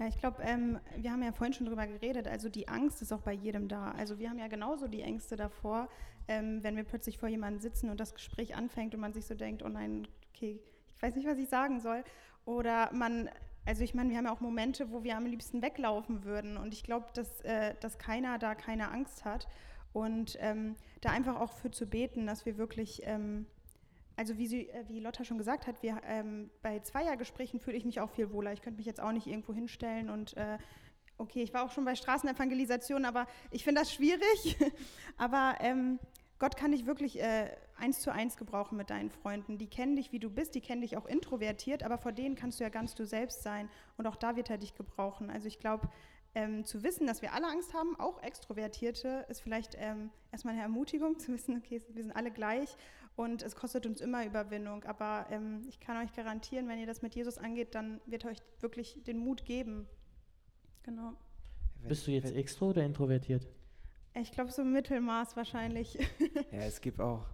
Ja, ich glaube, ähm, wir haben ja vorhin schon drüber geredet, also die Angst ist auch bei jedem da. Also wir haben ja genauso die Ängste davor, ähm, wenn wir plötzlich vor jemandem sitzen und das Gespräch anfängt und man sich so denkt, oh nein, okay, ich weiß nicht, was ich sagen soll. Oder man, also ich meine, wir haben ja auch Momente, wo wir am liebsten weglaufen würden und ich glaube, dass, äh, dass keiner da keine Angst hat und ähm, da einfach auch für zu beten, dass wir wirklich ähm, also wie, sie, äh, wie Lotta schon gesagt hat, wir, ähm, bei Zweiergesprächen fühle ich mich auch viel wohler. Ich könnte mich jetzt auch nicht irgendwo hinstellen und äh, okay, ich war auch schon bei Straßenevangelisation, aber ich finde das schwierig. [laughs] aber ähm, Gott kann dich wirklich äh, eins zu eins gebrauchen mit deinen Freunden. Die kennen dich, wie du bist, die kennen dich auch introvertiert, aber vor denen kannst du ja ganz du selbst sein und auch da wird er dich gebrauchen. Also ich glaube, ähm, zu wissen, dass wir alle Angst haben, auch Extrovertierte, ist vielleicht ähm, erstmal eine Ermutigung zu wissen, okay, wir sind alle gleich und es kostet uns immer Überwindung. Aber ähm, ich kann euch garantieren, wenn ihr das mit Jesus angeht, dann wird euch wirklich den Mut geben. Genau. Bist du jetzt extro oder introvertiert? Ich glaube, so Mittelmaß wahrscheinlich. [laughs] ja, es gibt auch.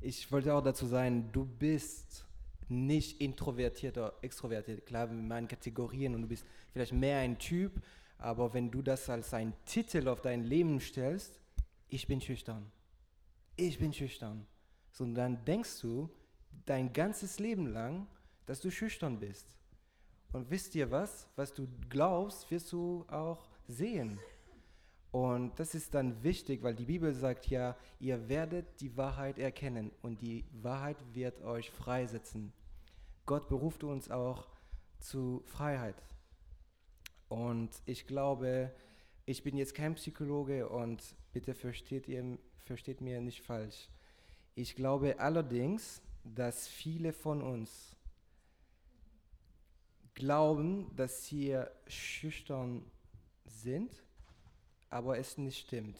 Ich wollte auch dazu sagen, du bist nicht introvertiert oder extrovertiert. Klar, meinen Kategorien und du bist vielleicht mehr ein Typ, aber wenn du das als einen Titel auf dein Leben stellst, ich bin schüchtern. Ich bin schüchtern sondern dann denkst du dein ganzes Leben lang, dass du schüchtern bist. Und wisst ihr was? Was du glaubst, wirst du auch sehen. Und das ist dann wichtig, weil die Bibel sagt ja, ihr werdet die Wahrheit erkennen und die Wahrheit wird euch freisetzen. Gott beruft uns auch zu Freiheit. Und ich glaube, ich bin jetzt kein Psychologe und bitte versteht, ihr, versteht mir nicht falsch. Ich glaube allerdings, dass viele von uns glauben, dass sie schüchtern sind, aber es nicht stimmt.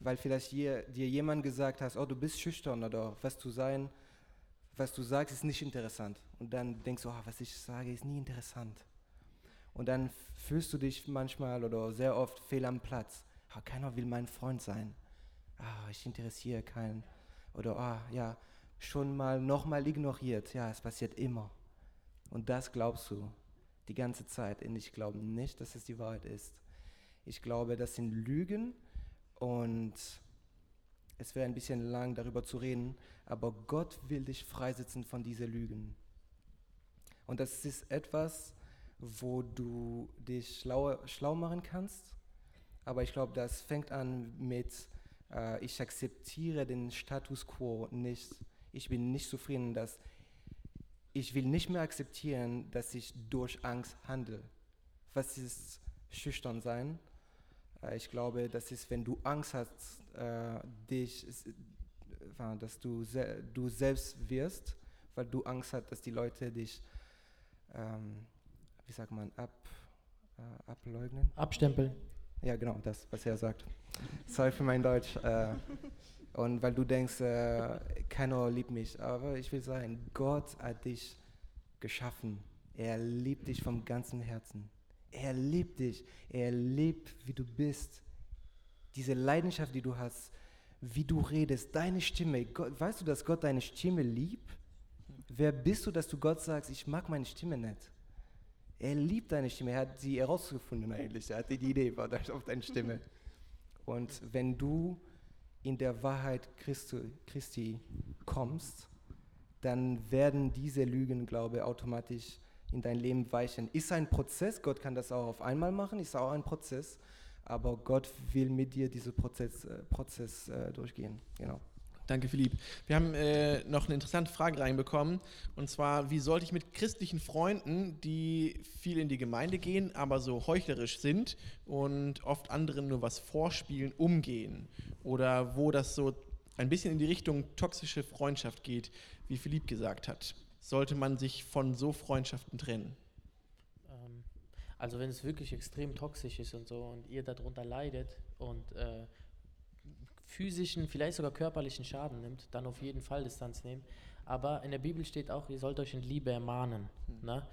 Weil vielleicht dir, dir jemand gesagt hat, oh, du bist schüchtern oder was du sein, was du sagst, ist nicht interessant. Und dann denkst du, oh, was ich sage, ist nie interessant. Und dann fühlst du dich manchmal oder sehr oft fehl am Platz. Oh, keiner will mein Freund sein. Oh, ich interessiere keinen. Oder, ah, ja, schon mal nochmal ignoriert. Ja, es passiert immer. Und das glaubst du die ganze Zeit. Und ich glaube nicht, dass es die Wahrheit ist. Ich glaube, das sind Lügen und es wäre ein bisschen lang darüber zu reden, aber Gott will dich freisetzen von diesen Lügen. Und das ist etwas, wo du dich schlau, schlau machen kannst, aber ich glaube, das fängt an mit äh, ich akzeptiere den Status quo nicht. Ich bin nicht zufrieden, dass ich will nicht mehr akzeptieren, dass ich durch Angst handle. Was ist schüchtern sein? Äh, ich glaube, das ist, wenn du Angst hast, äh, dich, äh, dass du, du selbst wirst, weil du Angst hast, dass die Leute dich, ähm, wie sagt man, ab, ableugnen? Abstempeln. Ja, genau, das, was er sagt. Sorry für mein Deutsch. Und weil du denkst, keiner liebt mich. Aber ich will sagen, Gott hat dich geschaffen. Er liebt dich vom ganzen Herzen. Er liebt dich. Er liebt, wie du bist. Diese Leidenschaft, die du hast, wie du redest, deine Stimme. Gott, weißt du, dass Gott deine Stimme liebt? Wer bist du, dass du Gott sagst, ich mag meine Stimme nicht? Er liebt deine Stimme, er hat sie herausgefunden eigentlich, er hatte die Idee auf deine Stimme. Und wenn du in der Wahrheit Christi, Christi kommst, dann werden diese Lügen, glaube ich, automatisch in dein Leben weichen. Ist ein Prozess, Gott kann das auch auf einmal machen, ist auch ein Prozess, aber Gott will mit dir diesen Prozess, äh, Prozess äh, durchgehen. Genau. Danke, Philipp. Wir haben äh, noch eine interessante Frage reinbekommen. Und zwar, wie sollte ich mit christlichen Freunden, die viel in die Gemeinde gehen, aber so heuchlerisch sind und oft anderen nur was vorspielen, umgehen? Oder wo das so ein bisschen in die Richtung toxische Freundschaft geht, wie Philipp gesagt hat. Sollte man sich von so Freundschaften trennen? Ähm, also wenn es wirklich extrem toxisch ist und so und ihr darunter leidet und äh, physischen, vielleicht sogar körperlichen Schaden nimmt, dann auf jeden Fall Distanz nehmen. Aber in der Bibel steht auch, ihr sollt euch in Liebe ermahnen. Mhm. Ne?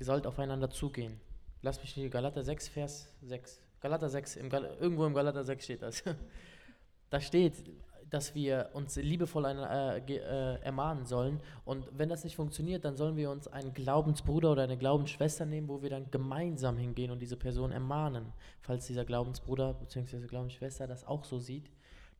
Ihr sollt aufeinander zugehen. Lass mich hier, Galater 6, Vers 6. Galater 6, im Gal irgendwo im Galater 6 steht das. [laughs] da steht, dass wir uns liebevoll ein, äh, äh, ermahnen sollen. Und wenn das nicht funktioniert, dann sollen wir uns einen Glaubensbruder oder eine Glaubensschwester nehmen, wo wir dann gemeinsam hingehen und diese Person ermahnen, falls dieser Glaubensbruder bzw. Glaubensschwester das auch so sieht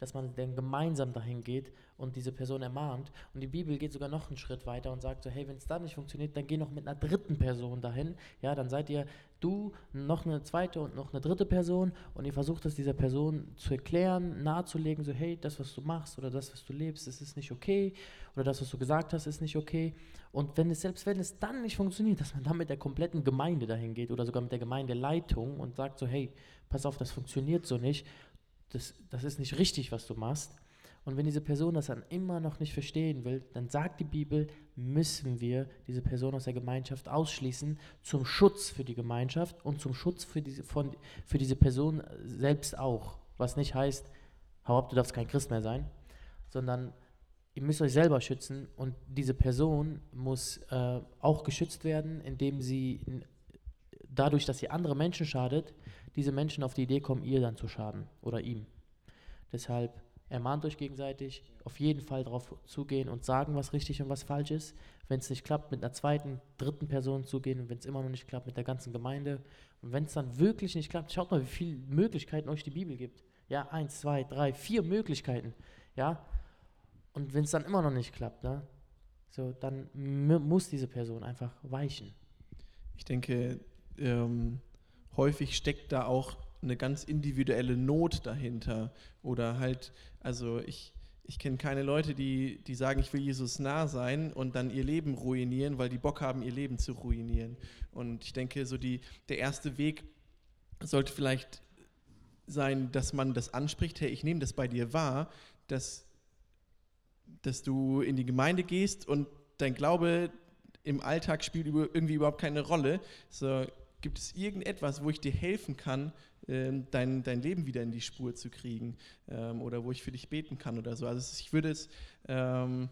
dass man dann gemeinsam dahin geht und diese Person ermahnt. Und die Bibel geht sogar noch einen Schritt weiter und sagt so, hey, wenn es da nicht funktioniert, dann geh noch mit einer dritten Person dahin. Ja, dann seid ihr du, noch eine zweite und noch eine dritte Person und ihr versucht es dieser Person zu erklären, nahezulegen, so, hey, das, was du machst oder das, was du lebst, das ist nicht okay oder das, was du gesagt hast, ist nicht okay. Und wenn es, selbst wenn es dann nicht funktioniert, dass man dann mit der kompletten Gemeinde dahin geht oder sogar mit der Gemeindeleitung und sagt so, hey, pass auf, das funktioniert so nicht das, das ist nicht richtig, was du machst. Und wenn diese Person das dann immer noch nicht verstehen will, dann sagt die Bibel, müssen wir diese Person aus der Gemeinschaft ausschließen, zum Schutz für die Gemeinschaft und zum Schutz für diese, von, für diese Person selbst auch. Was nicht heißt, hau ab, du darfst kein Christ mehr sein, sondern ihr müsst euch selber schützen und diese Person muss äh, auch geschützt werden, indem sie dadurch, dass sie andere Menschen schadet, diese Menschen auf die Idee kommen, ihr dann zu schaden oder ihm. Deshalb ermahnt euch gegenseitig, auf jeden Fall darauf zugehen und sagen, was richtig und was falsch ist. Wenn es nicht klappt, mit einer zweiten, dritten Person zugehen und wenn es immer noch nicht klappt, mit der ganzen Gemeinde. Und wenn es dann wirklich nicht klappt, schaut mal, wie viele Möglichkeiten euch die Bibel gibt. Ja, eins, zwei, drei, vier Möglichkeiten. Ja, und wenn es dann immer noch nicht klappt, ne, so, dann muss diese Person einfach weichen. Ich denke, ähm, häufig steckt da auch eine ganz individuelle Not dahinter. Oder halt, also ich, ich kenne keine Leute, die, die sagen, ich will Jesus nah sein und dann ihr Leben ruinieren, weil die Bock haben, ihr Leben zu ruinieren. Und ich denke, so die, der erste Weg sollte vielleicht sein, dass man das anspricht, hey, ich nehme das bei dir wahr, dass, dass du in die Gemeinde gehst und dein Glaube im Alltag spielt irgendwie überhaupt keine Rolle. So, Gibt es irgendetwas, wo ich dir helfen kann, ähm, dein, dein Leben wieder in die Spur zu kriegen ähm, oder wo ich für dich beten kann oder so? Also ich würde es, ähm,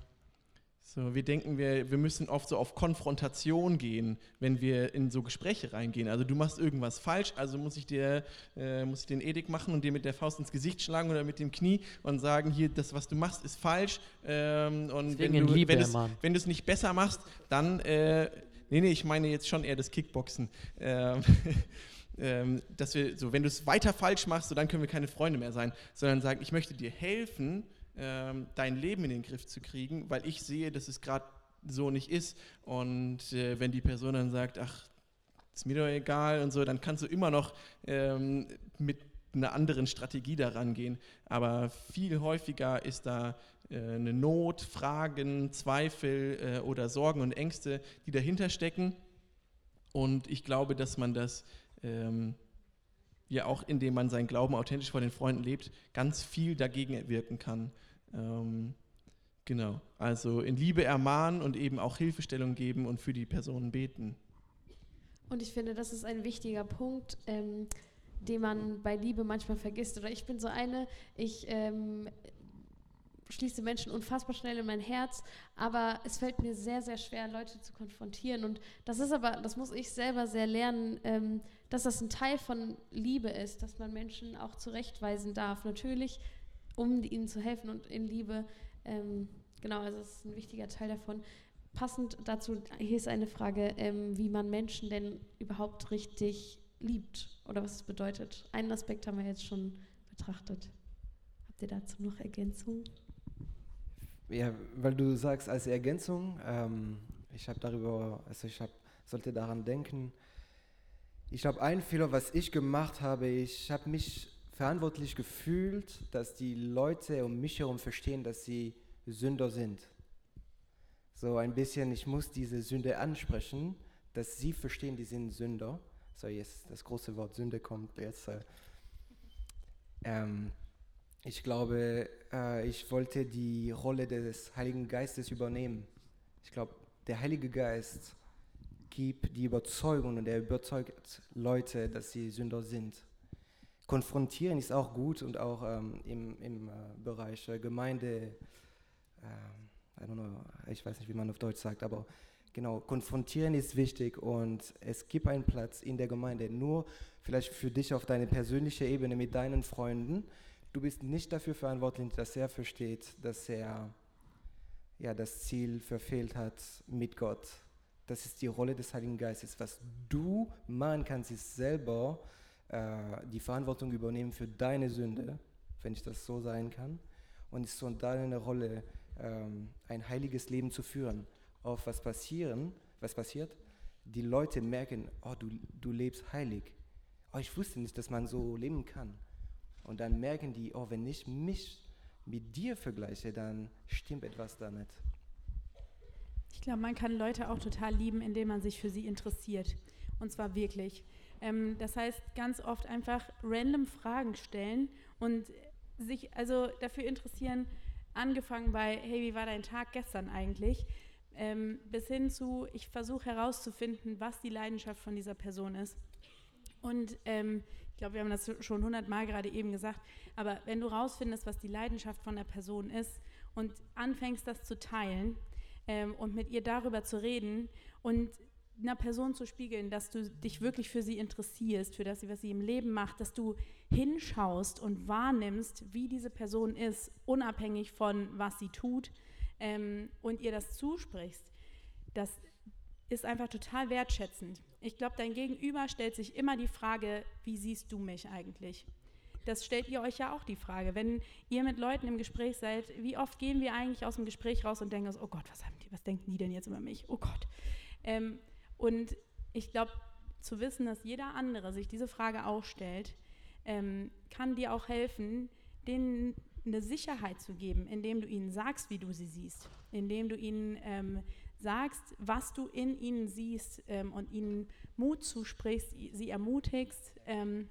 so, wir denken, wir, wir müssen oft so auf Konfrontation gehen, wenn wir in so Gespräche reingehen. Also du machst irgendwas falsch, also muss ich dir, äh, muss ich den Edik machen und dir mit der Faust ins Gesicht schlagen oder mit dem Knie und sagen, hier, das, was du machst, ist falsch. Ähm, und Deswegen wenn du, wenn du es nicht besser machst, dann äh, Nee, nee, ich meine jetzt schon eher das Kickboxen. Ähm, [laughs] ähm, dass wir, so, wenn du es weiter falsch machst, so, dann können wir keine Freunde mehr sein, sondern sagen, ich möchte dir helfen, ähm, dein Leben in den Griff zu kriegen, weil ich sehe, dass es gerade so nicht ist. Und äh, wenn die Person dann sagt, ach, ist mir doch egal und so, dann kannst du immer noch ähm, mit einer anderen Strategie daran gehen. Aber viel häufiger ist da äh, eine Not, Fragen, Zweifel äh, oder Sorgen und Ängste, die dahinter stecken. Und ich glaube, dass man das ähm, ja auch, indem man seinen Glauben authentisch vor den Freunden lebt, ganz viel dagegen wirken kann. Ähm, genau, also in Liebe ermahnen und eben auch Hilfestellung geben und für die Personen beten. Und ich finde, das ist ein wichtiger Punkt. Ähm, den man bei Liebe manchmal vergisst. Oder ich bin so eine, ich ähm, schließe Menschen unfassbar schnell in mein Herz, aber es fällt mir sehr, sehr schwer, Leute zu konfrontieren. Und das ist aber, das muss ich selber sehr lernen, ähm, dass das ein Teil von Liebe ist, dass man Menschen auch zurechtweisen darf. Natürlich, um ihnen zu helfen und in Liebe. Ähm, genau, also das ist ein wichtiger Teil davon. Passend dazu, hier ist eine Frage, ähm, wie man Menschen denn überhaupt richtig liebt oder was es bedeutet. Einen Aspekt haben wir jetzt schon betrachtet. Habt ihr dazu noch Ergänzungen? Ja, weil du sagst als Ergänzung, ähm, ich habe darüber, also ich hab, sollte daran denken, ich glaube, ein Fehler, was ich gemacht habe, ich habe mich verantwortlich gefühlt, dass die Leute um mich herum verstehen, dass sie Sünder sind. So ein bisschen, ich muss diese Sünde ansprechen, dass sie verstehen, die sind Sünder so jetzt das große Wort Sünde kommt jetzt. Äh, ähm, ich glaube, äh, ich wollte die Rolle des Heiligen Geistes übernehmen. Ich glaube, der Heilige Geist gibt die Überzeugung und er überzeugt Leute, dass sie Sünder sind. Konfrontieren ist auch gut und auch ähm, im, im äh, Bereich äh, Gemeinde, äh, know, ich weiß nicht, wie man auf Deutsch sagt, aber genau, konfrontieren ist wichtig und es gibt einen Platz in der Gemeinde, nur vielleicht für dich auf deine persönliche Ebene mit deinen Freunden. Du bist nicht dafür verantwortlich, dass er versteht, dass er ja, das Ziel verfehlt hat mit Gott. Das ist die Rolle des Heiligen Geistes. Was du machen kannst, ist selber äh, die Verantwortung übernehmen für deine Sünde, wenn ich das so sein kann. Und es ist so deine Rolle, ähm, ein heiliges Leben zu führen. Auf was passieren, was passiert? Die Leute merken, oh, du, du lebst heilig. Oh, ich wusste nicht, dass man so leben kann. Und dann merken die, oh, wenn ich mich mit dir vergleiche, dann stimmt etwas damit. Ich glaube, man kann Leute auch total lieben, indem man sich für sie interessiert. Und zwar wirklich. Ähm, das heißt, ganz oft einfach random Fragen stellen und sich also dafür interessieren, angefangen bei, hey, wie war dein Tag gestern eigentlich, ähm, bis hin zu, ich versuche herauszufinden, was die Leidenschaft von dieser Person ist. Und ähm, ich glaube, wir haben das schon hundertmal gerade eben gesagt, aber wenn du herausfindest, was die Leidenschaft von der Person ist und anfängst, das zu teilen ähm, und mit ihr darüber zu reden und einer Person zu spiegeln, dass du dich wirklich für sie interessierst, für das, was sie im Leben macht, dass du hinschaust und wahrnimmst, wie diese Person ist, unabhängig von was sie tut ähm, und ihr das zusprichst. Das ist einfach total wertschätzend. Ich glaube, dein Gegenüber stellt sich immer die Frage, wie siehst du mich eigentlich? Das stellt ihr euch ja auch die Frage. Wenn ihr mit Leuten im Gespräch seid, wie oft gehen wir eigentlich aus dem Gespräch raus und denken oh Gott, was, haben die, was denken die denn jetzt über mich? Oh Gott. Ähm, und ich glaube, zu wissen, dass jeder andere sich diese Frage auch stellt, ähm, kann dir auch helfen, denen eine Sicherheit zu geben, indem du ihnen sagst, wie du sie siehst, indem du ihnen ähm, sagst, was du in ihnen siehst ähm, und ihnen Mut zusprichst, sie ermutigst. Ähm,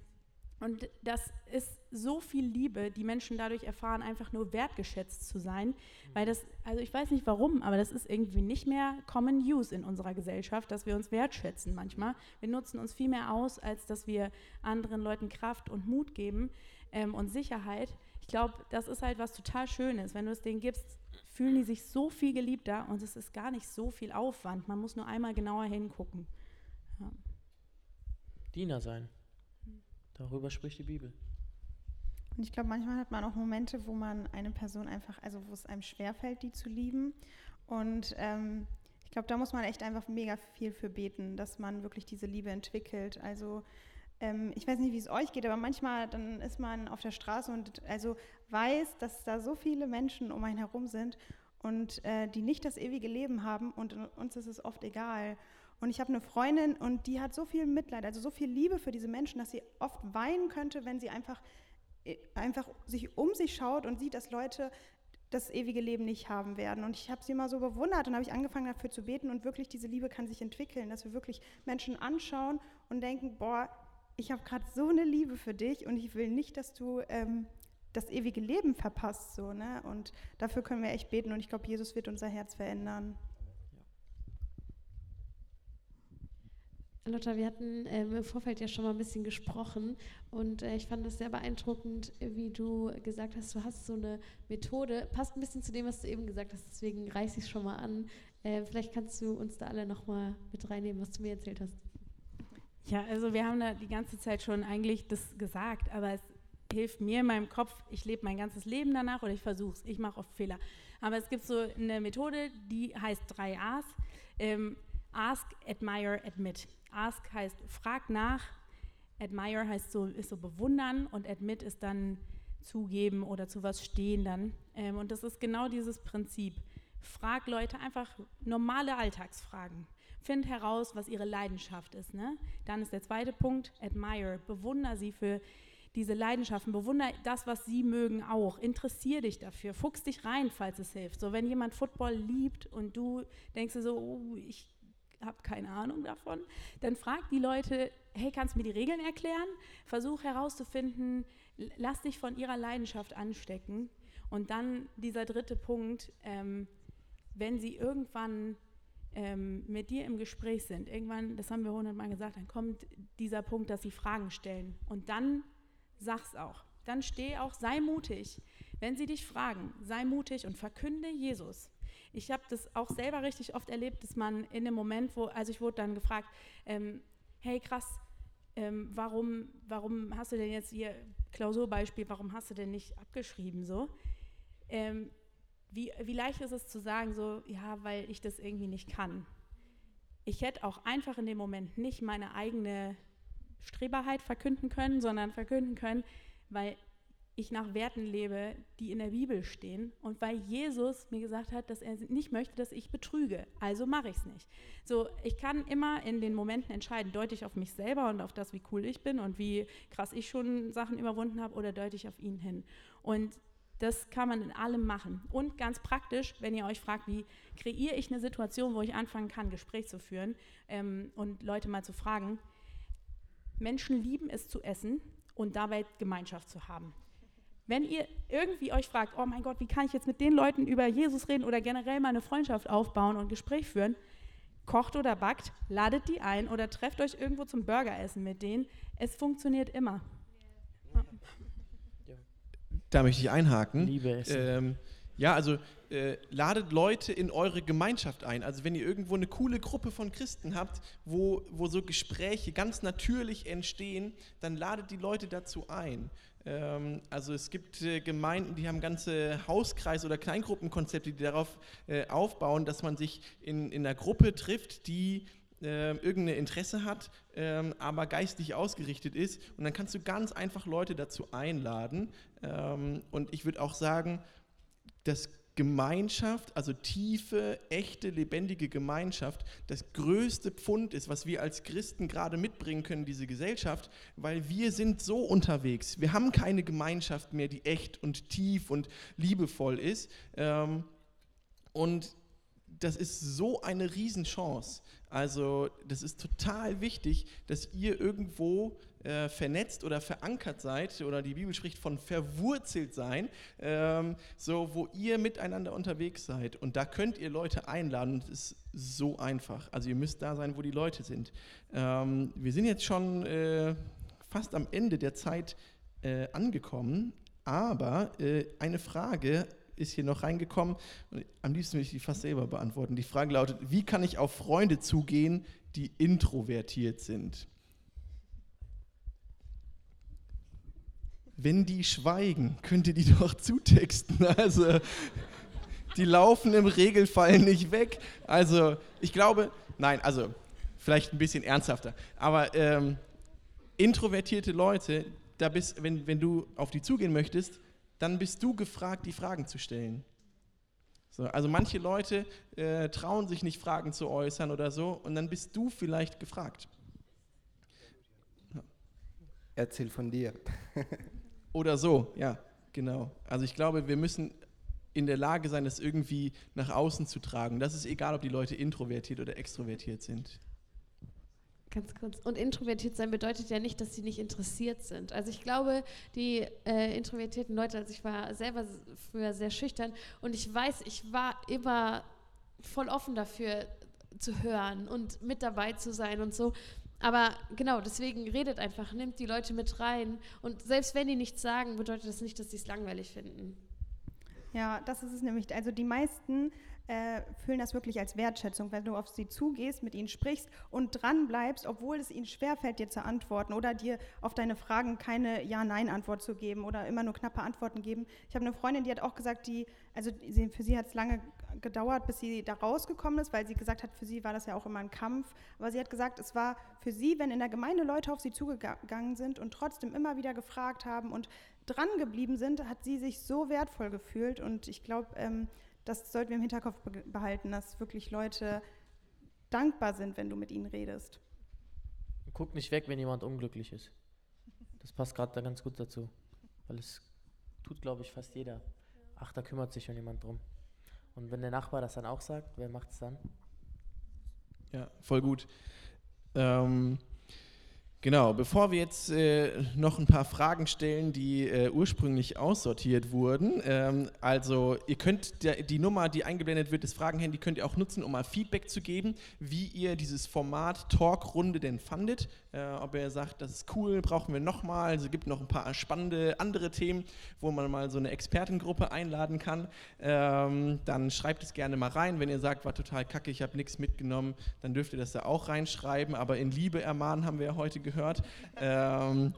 und das ist so viel Liebe, die Menschen dadurch erfahren, einfach nur wertgeschätzt zu sein. Weil das, also ich weiß nicht warum, aber das ist irgendwie nicht mehr Common Use in unserer Gesellschaft, dass wir uns wertschätzen manchmal. Wir nutzen uns viel mehr aus, als dass wir anderen Leuten Kraft und Mut geben ähm, und Sicherheit. Ich glaube, das ist halt was total Schönes. Wenn du es denen gibst, fühlen die sich so viel geliebter und es ist gar nicht so viel Aufwand. Man muss nur einmal genauer hingucken. Ja. Diener sein. Darüber spricht die Bibel. Und ich glaube, manchmal hat man auch Momente, wo man eine Person einfach, also wo es einem schwerfällt, die zu lieben. Und ähm, ich glaube, da muss man echt einfach mega viel für beten, dass man wirklich diese Liebe entwickelt. Also ähm, ich weiß nicht, wie es euch geht, aber manchmal dann ist man auf der Straße und also weiß, dass da so viele Menschen um einen herum sind und äh, die nicht das ewige Leben haben und uns ist es oft egal. Und ich habe eine Freundin und die hat so viel Mitleid, also so viel Liebe für diese Menschen, dass sie oft weinen könnte, wenn sie einfach, äh, einfach sich um sich schaut und sieht, dass Leute das ewige Leben nicht haben werden. Und ich habe sie immer so bewundert und habe ich angefangen dafür zu beten und wirklich diese Liebe kann sich entwickeln, dass wir wirklich Menschen anschauen und denken, boah, ich habe gerade so eine Liebe für dich und ich will nicht, dass du ähm, das ewige Leben verpasst. So, ne? Und dafür können wir echt beten und ich glaube, Jesus wird unser Herz verändern. Lotta, wir hatten ähm, im Vorfeld ja schon mal ein bisschen gesprochen und äh, ich fand es sehr beeindruckend, wie du gesagt hast, du hast so eine Methode, passt ein bisschen zu dem, was du eben gesagt hast, deswegen reiße ich es schon mal an. Äh, vielleicht kannst du uns da alle nochmal mit reinnehmen, was du mir erzählt hast. Ja, also wir haben da die ganze Zeit schon eigentlich das gesagt, aber es hilft mir in meinem Kopf, ich lebe mein ganzes Leben danach oder ich versuche es, ich mache oft Fehler. Aber es gibt so eine Methode, die heißt 3 A's. Ähm, ask, admire, admit. Ask heißt frag nach, admire heißt so, ist so bewundern und admit ist dann zugeben oder zu was stehen dann. Ähm, und das ist genau dieses Prinzip. Frag Leute einfach normale Alltagsfragen. Find heraus, was ihre Leidenschaft ist. Ne? Dann ist der zweite Punkt, admire. Bewunder sie für diese Leidenschaften. Bewunder das, was sie mögen auch. Interessier dich dafür. Fuchs dich rein, falls es hilft. So, wenn jemand Football liebt und du denkst dir so, oh, ich habe keine Ahnung davon, dann frag die Leute, hey, kannst du mir die Regeln erklären? Versuch herauszufinden, lass dich von ihrer Leidenschaft anstecken. Und dann dieser dritte Punkt, ähm, wenn sie irgendwann ähm, mit dir im Gespräch sind, irgendwann, das haben wir hundertmal gesagt, dann kommt dieser Punkt, dass sie Fragen stellen. Und dann sag's auch. Dann steh auch, sei mutig. Wenn sie dich fragen, sei mutig und verkünde Jesus. Ich habe das auch selber richtig oft erlebt, dass man in dem Moment, wo, also ich wurde dann gefragt, ähm, hey krass, ähm, warum, warum hast du denn jetzt hier, Klausurbeispiel, warum hast du denn nicht abgeschrieben so? Ähm, wie, wie leicht ist es zu sagen, so, ja, weil ich das irgendwie nicht kann. Ich hätte auch einfach in dem Moment nicht meine eigene Streberheit verkünden können, sondern verkünden können, weil ich nach Werten lebe, die in der Bibel stehen und weil Jesus mir gesagt hat, dass er nicht möchte, dass ich betrüge. Also mache ich es nicht. So, ich kann immer in den Momenten entscheiden, deute ich auf mich selber und auf das, wie cool ich bin und wie krass ich schon Sachen überwunden habe oder deute ich auf ihn hin. Und das kann man in allem machen. Und ganz praktisch, wenn ihr euch fragt, wie kreiere ich eine Situation, wo ich anfangen kann, Gespräch zu führen ähm, und Leute mal zu fragen. Menschen lieben es zu essen und dabei Gemeinschaft zu haben. Wenn ihr irgendwie euch fragt, oh mein Gott, wie kann ich jetzt mit den Leuten über Jesus reden oder generell mal eine Freundschaft aufbauen und Gespräch führen, kocht oder backt, ladet die ein oder trefft euch irgendwo zum Burgeressen mit denen. Es funktioniert immer. Da möchte ich einhaken. Liebe Essen. Ähm, ja, also äh, ladet Leute in eure Gemeinschaft ein. Also wenn ihr irgendwo eine coole Gruppe von Christen habt, wo, wo so Gespräche ganz natürlich entstehen, dann ladet die Leute dazu ein. Ähm, also es gibt äh, Gemeinden, die haben ganze Hauskreis- oder Kleingruppenkonzepte, die darauf äh, aufbauen, dass man sich in, in einer Gruppe trifft, die äh, irgendein Interesse hat, ähm, aber geistig ausgerichtet ist. Und dann kannst du ganz einfach Leute dazu einladen. Ähm, und ich würde auch sagen, dass Gemeinschaft, also tiefe, echte, lebendige Gemeinschaft, das größte Pfund ist, was wir als Christen gerade mitbringen können, diese Gesellschaft, weil wir sind so unterwegs. Wir haben keine Gemeinschaft mehr, die echt und tief und liebevoll ist. Ähm, und das ist so eine Riesenchance. Also das ist total wichtig, dass ihr irgendwo äh, vernetzt oder verankert seid, oder die Bibel spricht von verwurzelt sein, ähm, so wo ihr miteinander unterwegs seid. Und da könnt ihr Leute einladen und es ist so einfach. Also ihr müsst da sein, wo die Leute sind. Ähm, wir sind jetzt schon äh, fast am Ende der Zeit äh, angekommen, aber äh, eine Frage ist hier noch reingekommen. Am liebsten will ich die fast selber beantworten. Die Frage lautet, wie kann ich auf Freunde zugehen, die introvertiert sind? Wenn die schweigen, könnt ihr die [laughs] doch zutexten. Also, die laufen im Regelfall nicht weg. Also, ich glaube, nein, also, vielleicht ein bisschen ernsthafter. Aber ähm, introvertierte Leute, da bist, wenn, wenn du auf die zugehen möchtest, dann bist du gefragt, die Fragen zu stellen. So, also manche Leute äh, trauen sich nicht, Fragen zu äußern oder so, und dann bist du vielleicht gefragt. Erzähl von dir. [laughs] Oder so, ja, genau. Also ich glaube, wir müssen in der Lage sein, das irgendwie nach außen zu tragen. Das ist egal, ob die Leute introvertiert oder extrovertiert sind. Ganz kurz. Und introvertiert sein bedeutet ja nicht, dass sie nicht interessiert sind. Also ich glaube, die äh, introvertierten Leute, also ich war selber früher sehr schüchtern und ich weiß, ich war immer voll offen dafür zu hören und mit dabei zu sein und so. Aber genau, deswegen redet einfach, nimmt die Leute mit rein. Und selbst wenn die nichts sagen, bedeutet das nicht, dass sie es langweilig finden. Ja, das ist es nämlich. Also die meisten äh, fühlen das wirklich als Wertschätzung, wenn du auf sie zugehst, mit ihnen sprichst und dran bleibst, obwohl es ihnen schwerfällt, dir zu antworten oder dir auf deine Fragen keine Ja-Nein-Antwort zu geben oder immer nur knappe Antworten geben. Ich habe eine Freundin, die hat auch gesagt, die, also sie, für sie hat es lange gedauert, bis sie da rausgekommen ist, weil sie gesagt hat, für sie war das ja auch immer ein Kampf. Aber sie hat gesagt, es war für sie, wenn in der Gemeinde Leute auf sie zugegangen sind und trotzdem immer wieder gefragt haben und dran geblieben sind, hat sie sich so wertvoll gefühlt. Und ich glaube, ähm, das sollten wir im Hinterkopf behalten, dass wirklich Leute dankbar sind, wenn du mit ihnen redest. Guck nicht weg, wenn jemand unglücklich ist. Das passt gerade da ganz gut dazu. Weil es tut, glaube ich, fast jeder. Ach, da kümmert sich schon jemand drum. Und wenn der Nachbar das dann auch sagt, wer macht es dann? Ja, voll gut. Ähm, Genau, bevor wir jetzt äh, noch ein paar Fragen stellen, die äh, ursprünglich aussortiert wurden. Ähm, also ihr könnt der, die Nummer, die eingeblendet wird, das Fragenhandy, könnt ihr auch nutzen, um mal Feedback zu geben, wie ihr dieses Format Talkrunde denn fandet. Äh, ob er sagt, das ist cool, brauchen wir nochmal. Es gibt noch ein paar spannende andere Themen, wo man mal so eine Expertengruppe einladen kann. Ähm, dann schreibt es gerne mal rein. Wenn ihr sagt, war total kacke, ich habe nichts mitgenommen, dann dürft ihr das da auch reinschreiben. Aber in Liebe ermahnen haben wir ja heute gehört. Ähm,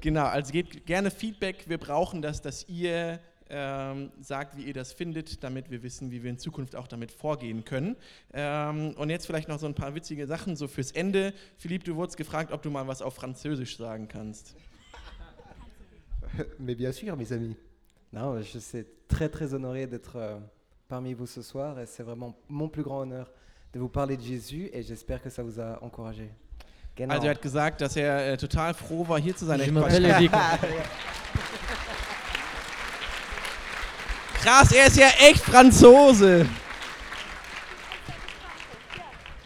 genau, also gebt gerne Feedback. Wir brauchen das, dass ihr ähm, sagt, wie ihr das findet, damit wir wissen, wie wir in Zukunft auch damit vorgehen können. Ähm, und jetzt vielleicht noch so ein paar witzige Sachen so fürs Ende. Philipp, du wurdest gefragt, ob du mal was auf Französisch sagen kannst. [laughs] Mais bien sûr, mes amis. Non, je suis très très honoré d'être euh, parmi vous ce soir et c'est vraiment mon plus grand honneur de vous parler de Jésus et j'espère que ça vous a encouragé. Genau. Also er hat gesagt, dass er äh, total froh war, hier zu sein. Ich- [laughs] Krass, er ist ja echt Franzose.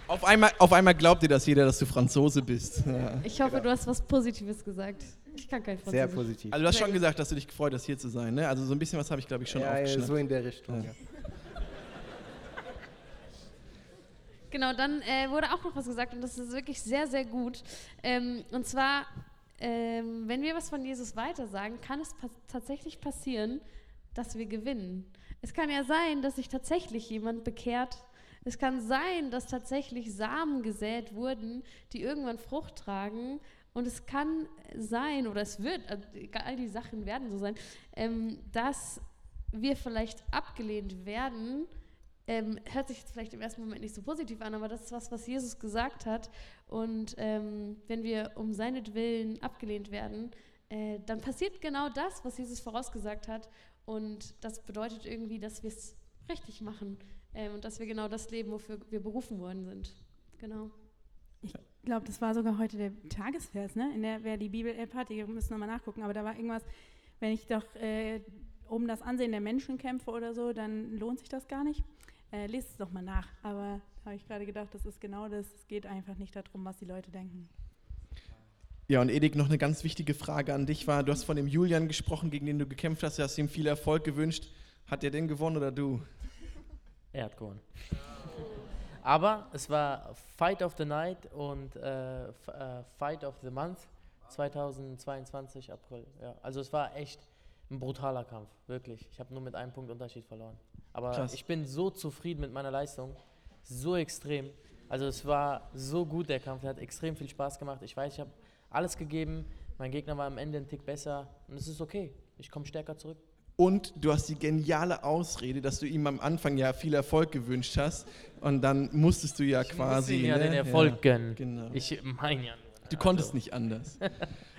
Auf einmal, auf einmal glaubt dir das jeder, dass du Franzose bist. Ja. Ich hoffe, du hast was Positives gesagt. Ich kann kein Sehr Französisch. positiv. Also du hast schon gesagt, dass du dich gefreut hast, hier zu sein. Ne? Also so ein bisschen was habe ich, glaube ich, schon ja, ja, aufgeschnappt. so in der Richtung. Ja. Ja. Genau, dann äh, wurde auch noch was gesagt und das ist wirklich sehr, sehr gut. Ähm, und zwar, ähm, wenn wir was von Jesus weitersagen, kann es pa tatsächlich passieren, dass wir gewinnen. Es kann ja sein, dass sich tatsächlich jemand bekehrt. Es kann sein, dass tatsächlich Samen gesät wurden, die irgendwann Frucht tragen. Und es kann sein, oder es wird, also all die Sachen werden so sein, ähm, dass wir vielleicht abgelehnt werden, ähm, hört sich jetzt vielleicht im ersten Moment nicht so positiv an, aber das ist was, was Jesus gesagt hat. Und ähm, wenn wir um seinetwillen abgelehnt werden, äh, dann passiert genau das, was Jesus vorausgesagt hat. Und das bedeutet irgendwie, dass wir es richtig machen ähm, und dass wir genau das leben, wofür wir berufen worden sind. Genau. Ich glaube, das war sogar heute der Tagesvers, ne? In der, wer die Bibel-App hat, die müssen nochmal nachgucken, aber da war irgendwas, wenn ich doch äh, um das Ansehen der Menschen kämpfe oder so, dann lohnt sich das gar nicht. Äh, lest es doch mal nach. Aber habe ich gerade gedacht, das ist genau das. Es geht einfach nicht darum, was die Leute denken. Ja, und Edik, noch eine ganz wichtige Frage an dich war, du hast von dem Julian gesprochen, gegen den du gekämpft hast, du hast ihm viel Erfolg gewünscht. Hat er denn gewonnen oder du? Er hat gewonnen. Aber es war Fight of the Night und äh, äh, Fight of the Month 2022 April. Ja. Also es war echt ein brutaler Kampf, wirklich. Ich habe nur mit einem Punkt Unterschied verloren. Aber Krass. ich bin so zufrieden mit meiner Leistung, so extrem. Also es war so gut der Kampf, der hat extrem viel Spaß gemacht. Ich weiß, ich habe alles gegeben. Mein Gegner war am Ende ein Tick besser und es ist okay. Ich komme stärker zurück. Und du hast die geniale Ausrede, dass du ihm am Anfang ja viel Erfolg gewünscht hast und dann musstest du ja Ich quasi. muss ihm ja ne? den Erfolg gönnen. genau. Ich meine ja nur. Du konntest nicht anders. [laughs]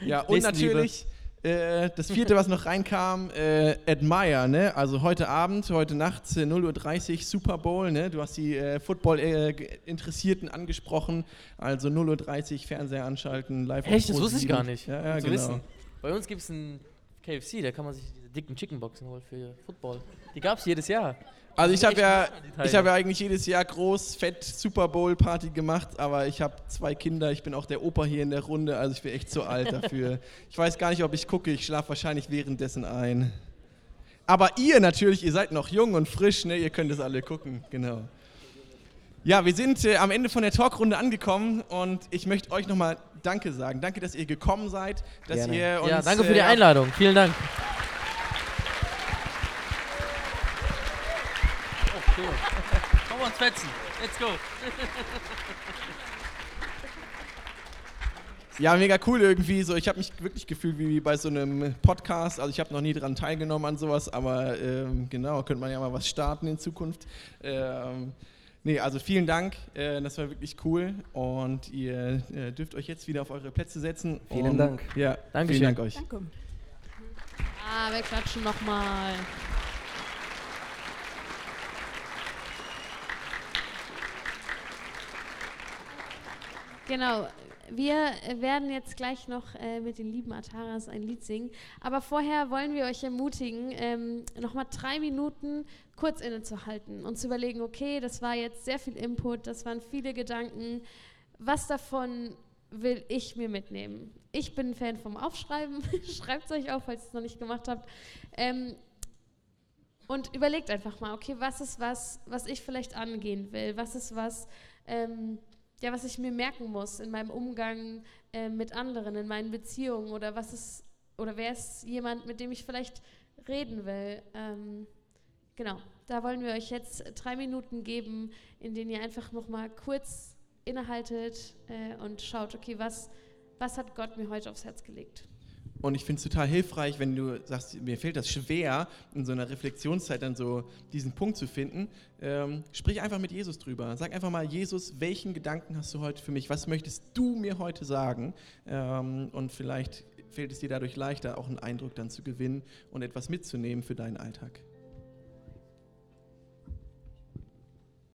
Ja, und natürlich äh, das vierte, was noch reinkam, äh, Admire, ne? Also heute Abend, heute Nacht, äh, 0.30 Uhr, Super Bowl, ne? Du hast die äh, Football-Interessierten angesprochen, also 0.30 Uhr Fernseher anschalten, live Echt? Das wusste ich 7. gar nicht. Ja, ja genau. wissen. Bei uns gibt es einen KFC, da kann man sich diese dicken Chickenboxen holen für Football. Die gab es jedes Jahr. Also ich sind habe ja, ich habe ja eigentlich jedes Jahr groß, fett Super Bowl Party gemacht, aber ich habe zwei Kinder, ich bin auch der Opa hier in der Runde, also ich bin echt zu alt [laughs] dafür. ich weiß gar nicht, ob ich gucke, ich schlafe wahrscheinlich währenddessen ein. Aber ihr natürlich, ihr seid noch jung und frisch, ne? ihr könnt es alle gucken, genau. Ja, wir sind äh, am Ende von der Talkrunde angekommen und ich möchte euch nochmal Danke sagen. Danke, dass ihr gekommen seid, dass Gerne. ihr uns Ja, danke für die äh, Einladung. Vielen Dank. Cool. Komm uns fetzen. Let's go. Ja, mega cool irgendwie. So, ich habe mich wirklich gefühlt wie bei so einem Podcast. Also ich habe noch nie daran teilgenommen an sowas, aber ähm, genau, könnte man ja mal was starten in Zukunft. Ähm, nee, also vielen Dank. Äh, das war wirklich cool und ihr äh, dürft euch jetzt wieder auf eure Plätze setzen. Vielen und, Dank. Ja, Dankeschön. vielen Dank euch. Danke. Ah, wir klatschen nochmal. Genau, wir werden jetzt gleich noch äh, mit den lieben Ataras ein Lied singen. Aber vorher wollen wir euch ermutigen, ähm, nochmal drei Minuten kurz innezuhalten und zu überlegen, okay, das war jetzt sehr viel Input, das waren viele Gedanken. Was davon will ich mir mitnehmen? Ich bin ein Fan vom Aufschreiben. [laughs] Schreibt es euch auf, falls ihr es noch nicht gemacht habt. Ähm, und überlegt einfach mal, okay, was ist was, was ich vielleicht angehen will? Was ist was, ähm, ja, was ich mir merken muss in meinem Umgang äh, mit anderen, in meinen Beziehungen oder was ist, oder wer ist jemand, mit dem ich vielleicht reden will. Ähm, genau, da wollen wir euch jetzt drei Minuten geben, in denen ihr einfach nochmal kurz innehaltet äh, und schaut, okay, was, was hat Gott mir heute aufs Herz gelegt? Und ich finde es total hilfreich, wenn du sagst, mir fällt das schwer, in so einer Reflexionszeit dann so diesen Punkt zu finden. Ähm, sprich einfach mit Jesus drüber. Sag einfach mal, Jesus, welchen Gedanken hast du heute für mich? Was möchtest du mir heute sagen? Ähm, und vielleicht fällt es dir dadurch leichter, auch einen Eindruck dann zu gewinnen und etwas mitzunehmen für deinen Alltag.